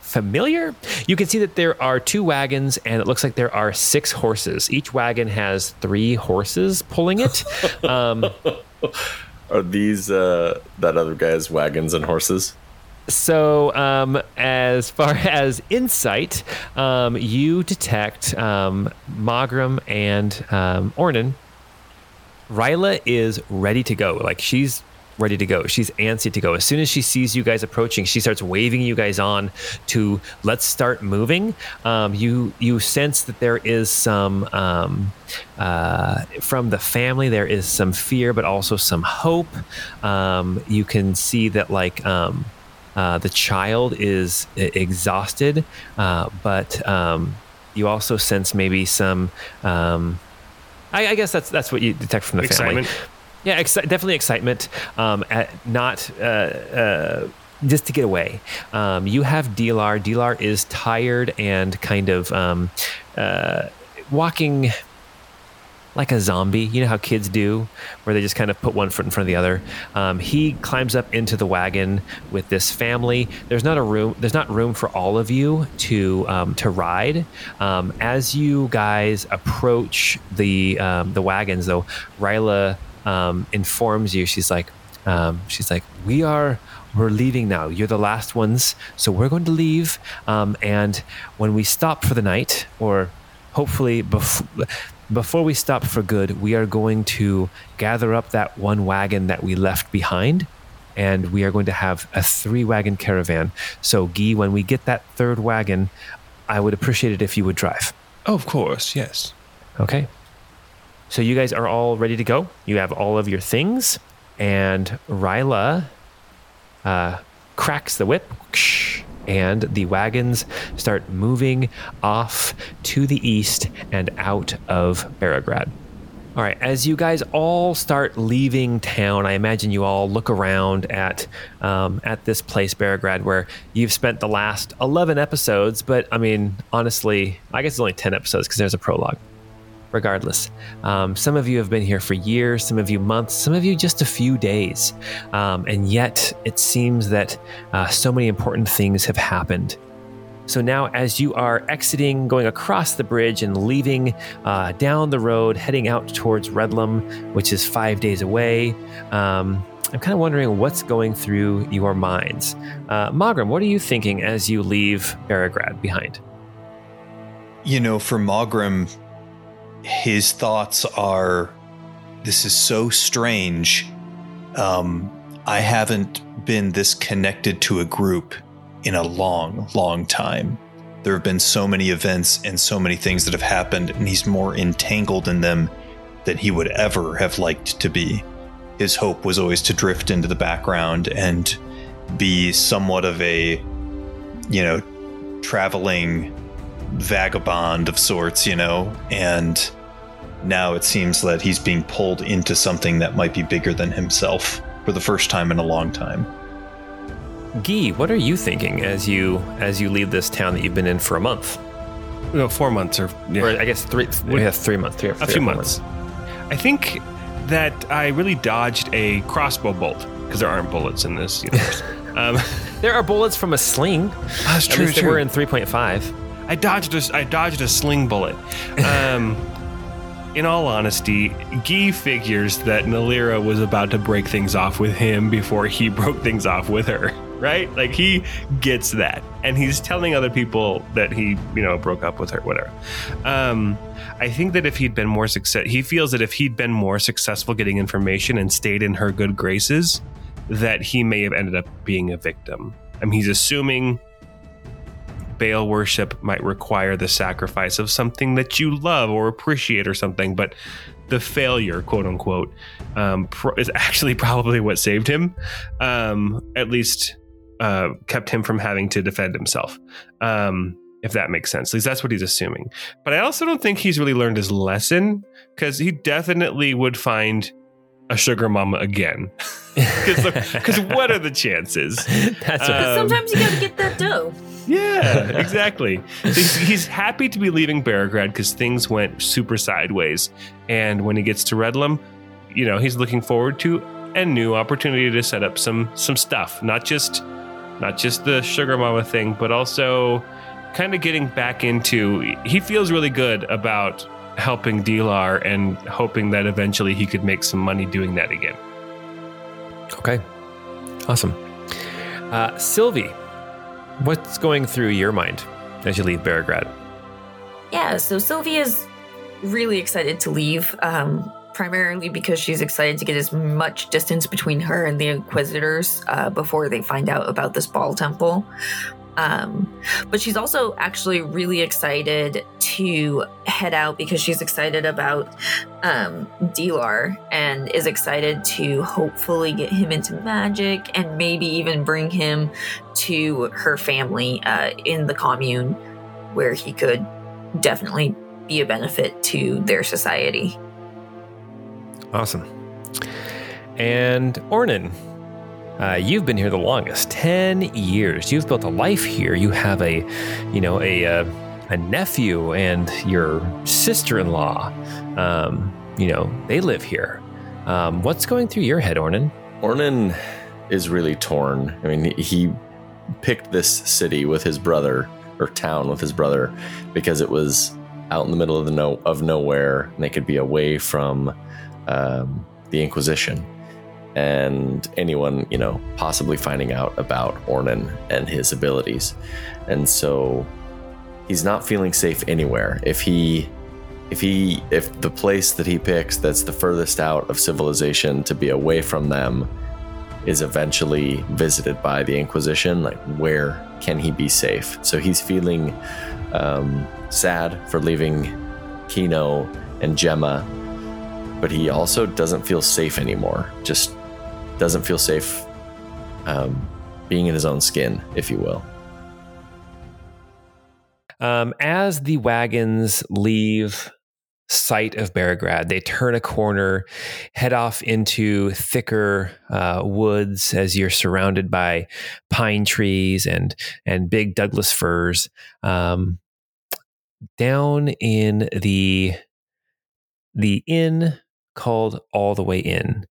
Speaker 1: familiar. You can see that there are two wagons, and it looks like there are six horses. Each wagon has three horses pulling it. Um,
Speaker 2: Are these uh, that other guy's wagons and horses?
Speaker 1: So, um, as far as insight, um, you detect um, Mawgrim and um, Ornan. Ryla is ready to go. Like she's ready to go. She's antsy to go. As soon as she sees you guys approaching, she starts waving you guys on to let's start moving. Um, you you sense that there is some um, uh, from the family. There is some fear, but also some hope. Um, you can see that like. Um, uh, the child is exhausted, uh, but um, you also sense maybe some. Um, I, I guess that's that's what you detect from the
Speaker 5: Excitement.
Speaker 1: family. Yeah, exci- definitely excitement. Um, at not uh, uh, just to get away. Um, you have Dilar. Dilar is tired and kind of um, uh, walking like a zombie. You know how kids do, where they just kind of put one foot in front of the other. Um, he climbs up into the wagon with this family. There's not a room. There's not room for all of you to um, to ride. Um, as you guys approach the um, the wagons, though, Ryla um, informs you. She's like, um, she's like, we are. We're leaving now. You're the last ones, so we're going to leave. Um, and when we stop for the night, or hopefully before before we stop for good, we are going to gather up that one wagon that we left behind, and we are going to have a three wagon caravan. So, Guy, when we get that third wagon, I would appreciate it if you would drive.
Speaker 5: Oh, of course, yes.
Speaker 1: Okay. So, you guys are all ready to go. You have all of your things, and Ryla uh, cracks the whip, and the wagons start moving off to the east and out of Barograd. All right, as you guys all start leaving town, I imagine you all look around at um, at this place, Barograd, where you've spent the last eleven episodes. But I mean, honestly, I guess it's only ten episodes because there's a prologue regardless. Um, some of you have been here for years, some of you months, some of you just a few days. Um, and yet it seems that uh, so many important things have happened. So now, as you are exiting, going across the bridge and leaving uh, down the road, heading out towards Redlam, which is five days away, um, I'm kind of wondering what's going through your minds. Uh, Mawgrim, what are you thinking as you leave Barograd behind?
Speaker 7: You know, for Mawgrim, his thoughts are this is so strange. Um, I haven't been this connected to a group in a long, long time. There have been so many events and so many things that have happened, and he's more entangled in them than he would ever have liked to be. His hope was always to drift into the background and be somewhat of a, you know, traveling vagabond of sorts, you know, and now it seems that he's being pulled into something that might be bigger than himself for the first time in a long time.
Speaker 1: Gee, what are you thinking as you as you leave this town that you've been in for a month?
Speaker 5: No, four months or, yeah,
Speaker 1: Or I guess three. We have three months. Three,
Speaker 5: a few
Speaker 1: or four
Speaker 5: months. I think that I really dodged a crossbow bolt because there aren't bullets in this universe. um,
Speaker 1: There are bullets from a sling.
Speaker 5: that's
Speaker 1: At least they were in three point five.
Speaker 5: I dodged a, I dodged a sling bullet. Um, in all honesty, Guy figures that Nalira was about to break things off with him before he broke things off with her. Right? Like he gets that, and he's telling other people that he, you know, broke up with her, whatever. Um, I think that if he'd been more success, he feels that if he'd been more successful getting information and stayed in her good graces, that he may have ended up being a victim. I mean, he's assuming Baal worship might require the sacrifice of something that you love or appreciate or something, but the failure, quote unquote, um, pro- is actually probably what saved him. Um, at least uh, kept him from having to defend himself. Um, if that makes sense. At least that's what he's assuming. But I also don't think he's really learned his lesson because he definitely would find a sugar mama again. Because what are the chances?
Speaker 1: That's right.
Speaker 5: Um,
Speaker 3: Sometimes you gotta get that dough.
Speaker 5: Yeah, exactly. So he's, he's happy to be leaving Barograd because things went super sideways. And when he gets to Redlam, you know, he's looking forward to a new opportunity to set up some some stuff. Not just not just the sugar mama thing, but also kind of getting back into he feels really good about helping Dilar and hoping that eventually he could make some money doing that again.
Speaker 1: Okay. Awesome. Uh, Cilvy, what's going through your mind as you leave Barograd?
Speaker 3: Yeah, so Sylvia's really excited to leave, um, primarily because she's excited to get as much distance between her and the Inquisitors uh, before they find out about this Baal temple. Um, but she's also actually really excited to head out because she's excited about um, Dilar and is excited to hopefully get him into magic and maybe even bring him to her family uh, in the commune where he could definitely be a benefit to their society.
Speaker 1: Awesome. And Ornan, uh, you've been here the longest 10 years. You've built a life here. You have a, you know, a, uh, a nephew and your sister in law. Um, you know, they live here. Um, what's going through your head, Ornan?
Speaker 2: Ornan is really torn. I mean, he picked this city with his brother or town with his brother because it was out in the middle of the no of nowhere and they could be away from um, the Inquisition and anyone you know possibly finding out about Ornan and his abilities, and so he's not feeling safe anywhere. If he if he if the place that he picks that's the furthest out of civilization to be away from them is eventually visited by the Inquisition, like where can he be safe? So he's feeling um, sad for leaving Kino and Gemma, but he also doesn't feel safe anymore. Just doesn't feel safe um, being in his own skin, if you will.
Speaker 1: Um, as the wagons leave sight of Barograd, they turn a corner, head off into thicker uh, woods as you're surrounded by pine trees and and big Douglas firs. Um, down in the the inn called All the Way Inn,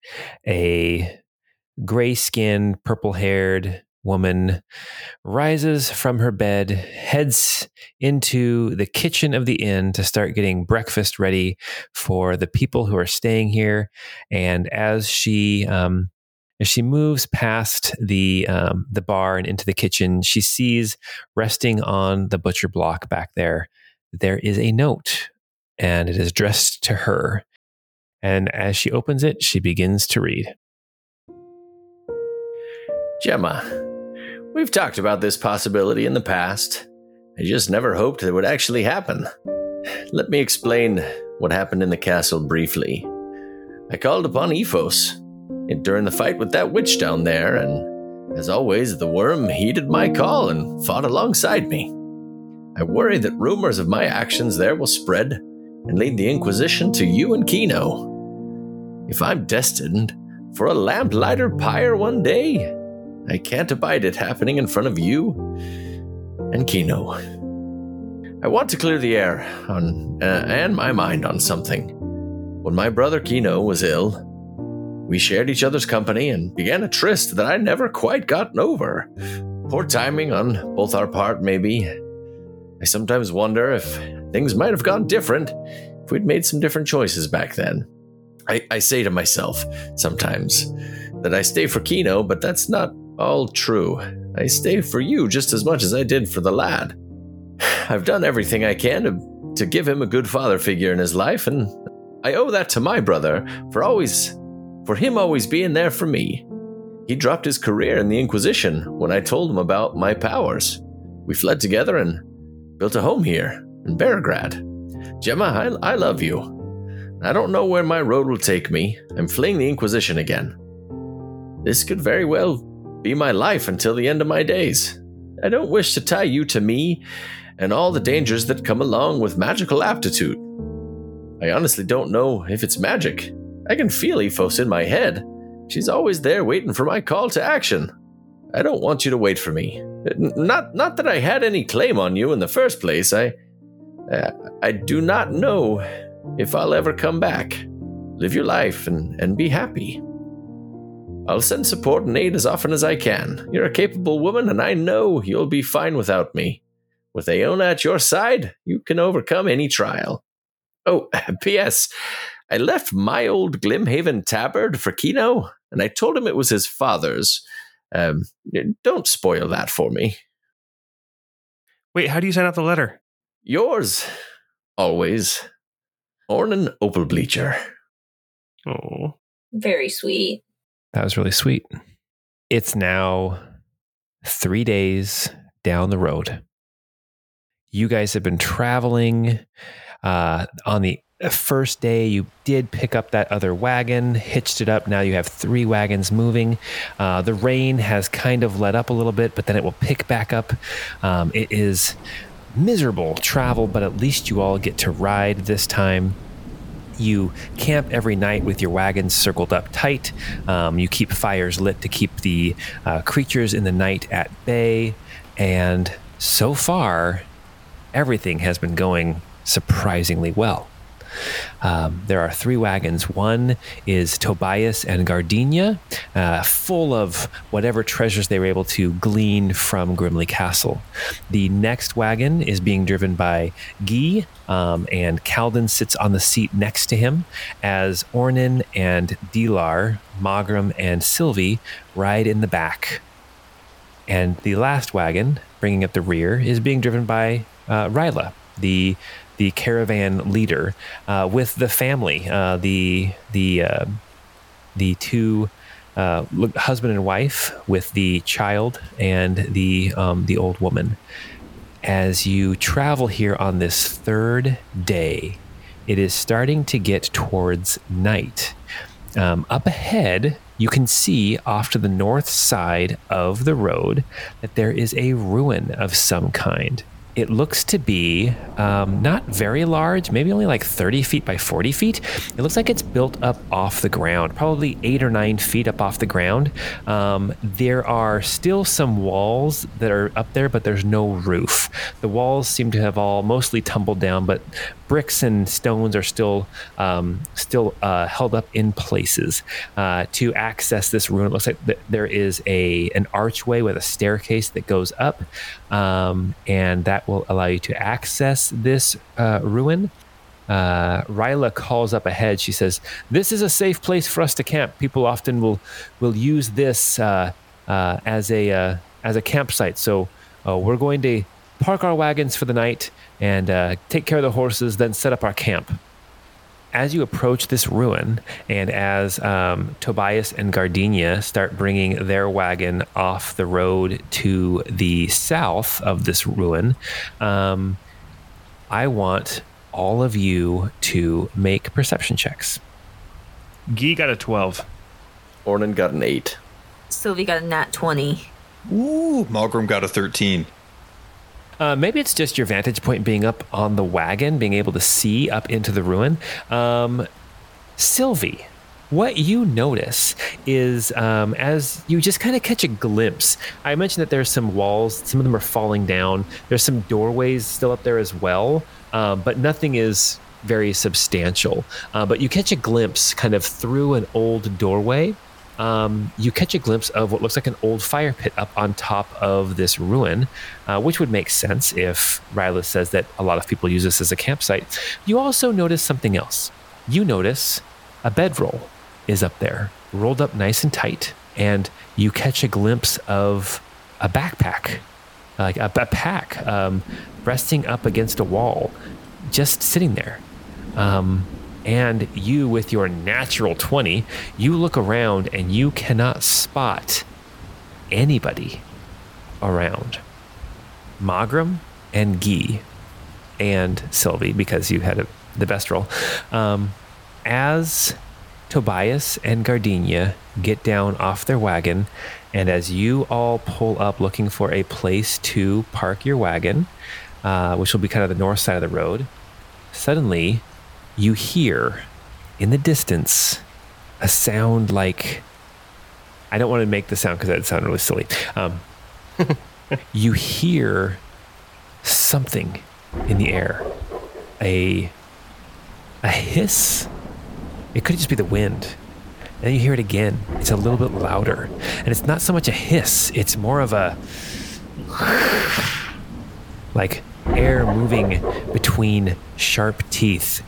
Speaker 1: a gray skinned, purple haired woman rises from her bed, heads into the kitchen of the inn to start getting breakfast ready for the people who are staying here. And as she um, as she moves past the um, the bar and into the kitchen, she sees resting on the butcher block back there. There is a note, and it is addressed to her. And as she opens it, she begins to read.
Speaker 2: Gemma, we've talked about this possibility in the past. I just never hoped it would actually happen. Let me explain what happened in the castle briefly. I called upon Ephos during the fight with that witch down there, and as always, the worm heeded my call and fought alongside me. I worry that rumors of my actions there will spread and lead the Inquisition to you and Kino. If I'm destined for a lamplighter pyre one day, I can't abide it happening in front of you and Kino. I want to clear the air on uh, and my mind on something. When my brother Kino was ill, we shared each other's company and began a tryst that I never quite gotten over. Poor timing on both our part, maybe. I sometimes wonder if things might have gone different if we'd made some different choices back then. I, I say to myself sometimes that I stay for Kino, but that's not all true. I stay for you just as much as I did for the lad. I've done everything I can to, to give him a good father figure in his life, and I owe that to my brother for always for him always being there for me. He dropped his career in the Inquisition when I told him about my powers. We fled together and built a home here in Barograd. Gemma, I, I love you. I don't know where my road will take me. I'm fleeing the Inquisition again. This could very well be my life until the end of my days. I don't wish to tie you to me and all the dangers that come along with magical aptitude. I honestly don't know if it's magic, I can feel Ephos in my head. She's always there waiting for my call to action. I don't want you to wait for me. Not not that I had any claim on you in the first place. I uh, I do not know if I'll ever come back. Live your life and, and be happy. I'll send support and aid as often as I can. You're a capable woman, and I know you'll be fine without me. With Aona at your side, you can overcome any trial. Oh, P.S. I left my old Glimhaven tabard for Kino, and I told him it was his father's. Um, don't spoil that for me.
Speaker 5: Wait, how do you sign out the letter?
Speaker 2: Yours, always, Ornan Opal Bleacher.
Speaker 5: Oh.
Speaker 3: Very sweet.
Speaker 1: That was really sweet. It's now three days down the road. You guys have been traveling. Uh, on the first day, you did pick up that other wagon, hitched it up. Now you have three wagons moving. Uh, the rain has kind of let up a little bit, but then it will pick back up. Um, it is miserable travel, but at least you all get to ride this time. You camp every night with your wagons circled up tight. Um, you keep fires lit to keep the uh, creatures in the night at bay. And so far, everything has been going surprisingly well. Um, there are three wagons. One is Tobias and Gardenia, uh, full of whatever treasures they were able to glean from Grimley Castle. The next wagon is being driven by Guy, um, and Kalden sits on the seat next to him as Ornan and Dilar, Mawgrim, and Cilvy ride in the back. And the last wagon, bringing up the rear, is being driven by uh, Ryla, the the caravan leader, uh, with the family, uh, the the uh, the two uh, husband and wife with the child and the um, the old woman. As you travel here on this third day, it is starting to get towards night. Um, up ahead, you can see off to the north side of the road that there is a ruin of some kind. It looks to be um, not very large, maybe only like 30 feet by 40 feet. It looks like it's built up off the ground, probably eight or nine feet up off the ground. Um, there are still some walls that are up there, but there's no roof. The walls seem to have all mostly tumbled down, but bricks and stones are still um, still uh, held up in places. Uh, to access this ruin, it looks like th- there is a an archway with a staircase that goes up, um, and that will allow you to access this uh, ruin. Uh, Ryla calls up ahead. She says, "This is a safe place for us to camp. People often will will use this uh, uh, as a uh, as a campsite. So uh, we're going to park our wagons for the night and take care of the horses, then set up our camp." As you approach this ruin, and as um, Tobias and Gardenia start bringing their wagon off the road to the south of this ruin, um, I want all of you to make perception checks.
Speaker 5: Guy got a 12.
Speaker 2: Ornan got an eight.
Speaker 3: Cilvy got a nat 20.
Speaker 7: Ooh, Mawgrim got a 13.
Speaker 1: Uh, maybe it's just your vantage point being up on the wagon, being able to see up into the ruin. Um, Cilvy, what you notice is um, as you just kind of catch a glimpse. I mentioned that there's some walls, some of them are falling down. There's some doorways still up there as well, um, but nothing is very substantial. Uh, but you catch a glimpse kind of through an old doorway um, you catch a glimpse of what looks like an old fire pit up on top of this ruin, uh, which would make sense if Ryla says that a lot of people use this as a campsite. You also notice something else. You notice a bedroll is up there, rolled up nice and tight, and you catch a glimpse of a backpack, like a, a pack, um, resting up against a wall, just sitting there. Um, and you, with your natural 20, you look around and you cannot spot anybody around. Mawgrim and Guy and Cilvy, because you had a, the best roll. Um, as Tobias and Gardenia get down off their wagon, and as you all pull up looking for a place to park your wagon, uh, which will be kind of the north side of the road, suddenly you hear in the distance a sound like I don't want to make the sound because that sounded really silly. Um, you hear something in the air, a a hiss. It could just be the wind. And then you hear it again. It's a little bit louder, and it's not so much a hiss. It's more of a like air moving between sharp teeth.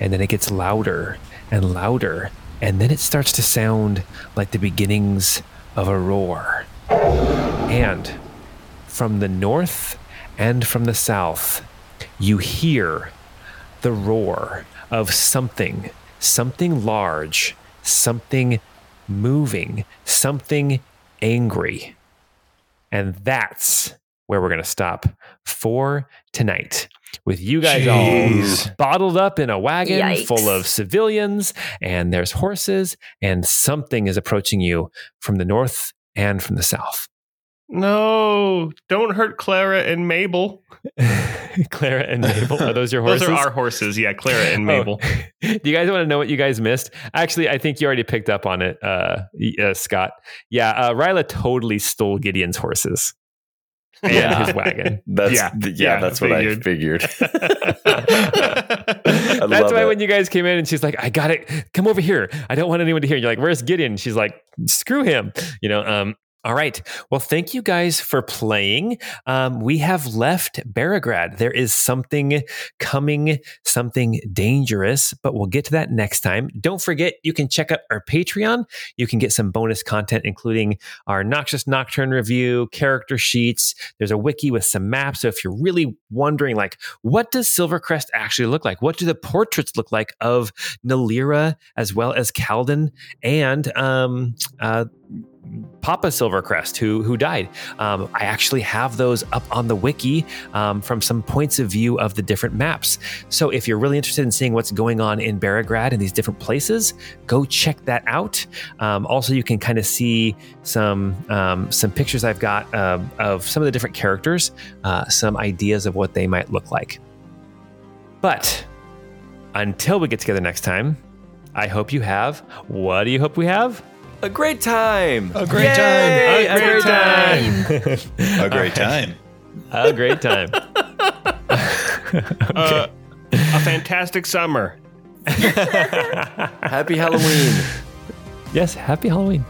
Speaker 1: And then it gets louder and louder. And then it starts to sound like the beginnings of a roar. And from the north and from the south, you hear the roar of something, something large, something moving, something angry. And that's where we're going to stop for tonight. With you guys all bottled up in a wagon
Speaker 3: Yikes.
Speaker 1: full of civilians, and there's horses, and something is approaching you from the north and from the south.
Speaker 5: No, don't hurt Clara and Mabel.
Speaker 1: Clara and Mabel, are those your horses?
Speaker 5: Those are our horses. Yeah, Clara and
Speaker 1: Oh.
Speaker 5: Mabel.
Speaker 1: Do you guys want to know what you guys missed? Actually, I think you already picked up on it, uh, uh, Scott. Yeah, uh, Ryla totally stole Gideon's horses and
Speaker 2: Yeah.
Speaker 1: his wagon.
Speaker 2: That's
Speaker 5: Yeah,
Speaker 2: yeah,
Speaker 5: yeah,
Speaker 2: that's what I
Speaker 5: figured.
Speaker 2: figured. I
Speaker 1: That's why
Speaker 2: it.
Speaker 1: when you guys came in and she's like, I got it. Come over here. I don't want anyone to hear. You're like, where's Gideon? She's like, screw him. You know, um, all right. Well, thank you guys for playing. Um, we have left Barograd. There is something coming, something dangerous, but we'll get to that next time. Don't forget, you can check out our Patreon. You can get some bonus content, including our Noxious Nocturne review, character sheets. There's a wiki with some maps. So if you're really wondering, like, what does Silvercrest actually look like? What do the portraits look like of Nalira as well as Kalden and um, uh, Papa Silvercrest, who who died. Um, I actually have those up on the wiki um, from some points of view of the different maps. So if you're really interested in seeing what's going on in Barograd and these different places, go check that out. Um, also, you can kind of see some um, some pictures I've got uh, of some of the different characters, uh, some ideas of what they might look like. But until we get together next time, I hope you have. What do you hope we have?
Speaker 2: A great time.
Speaker 7: A great
Speaker 1: Yay!
Speaker 7: time.
Speaker 1: A great time.
Speaker 7: A great time.
Speaker 1: A great time.
Speaker 5: Uh, a fantastic summer.
Speaker 2: Happy Halloween.
Speaker 1: yes, happy Halloween.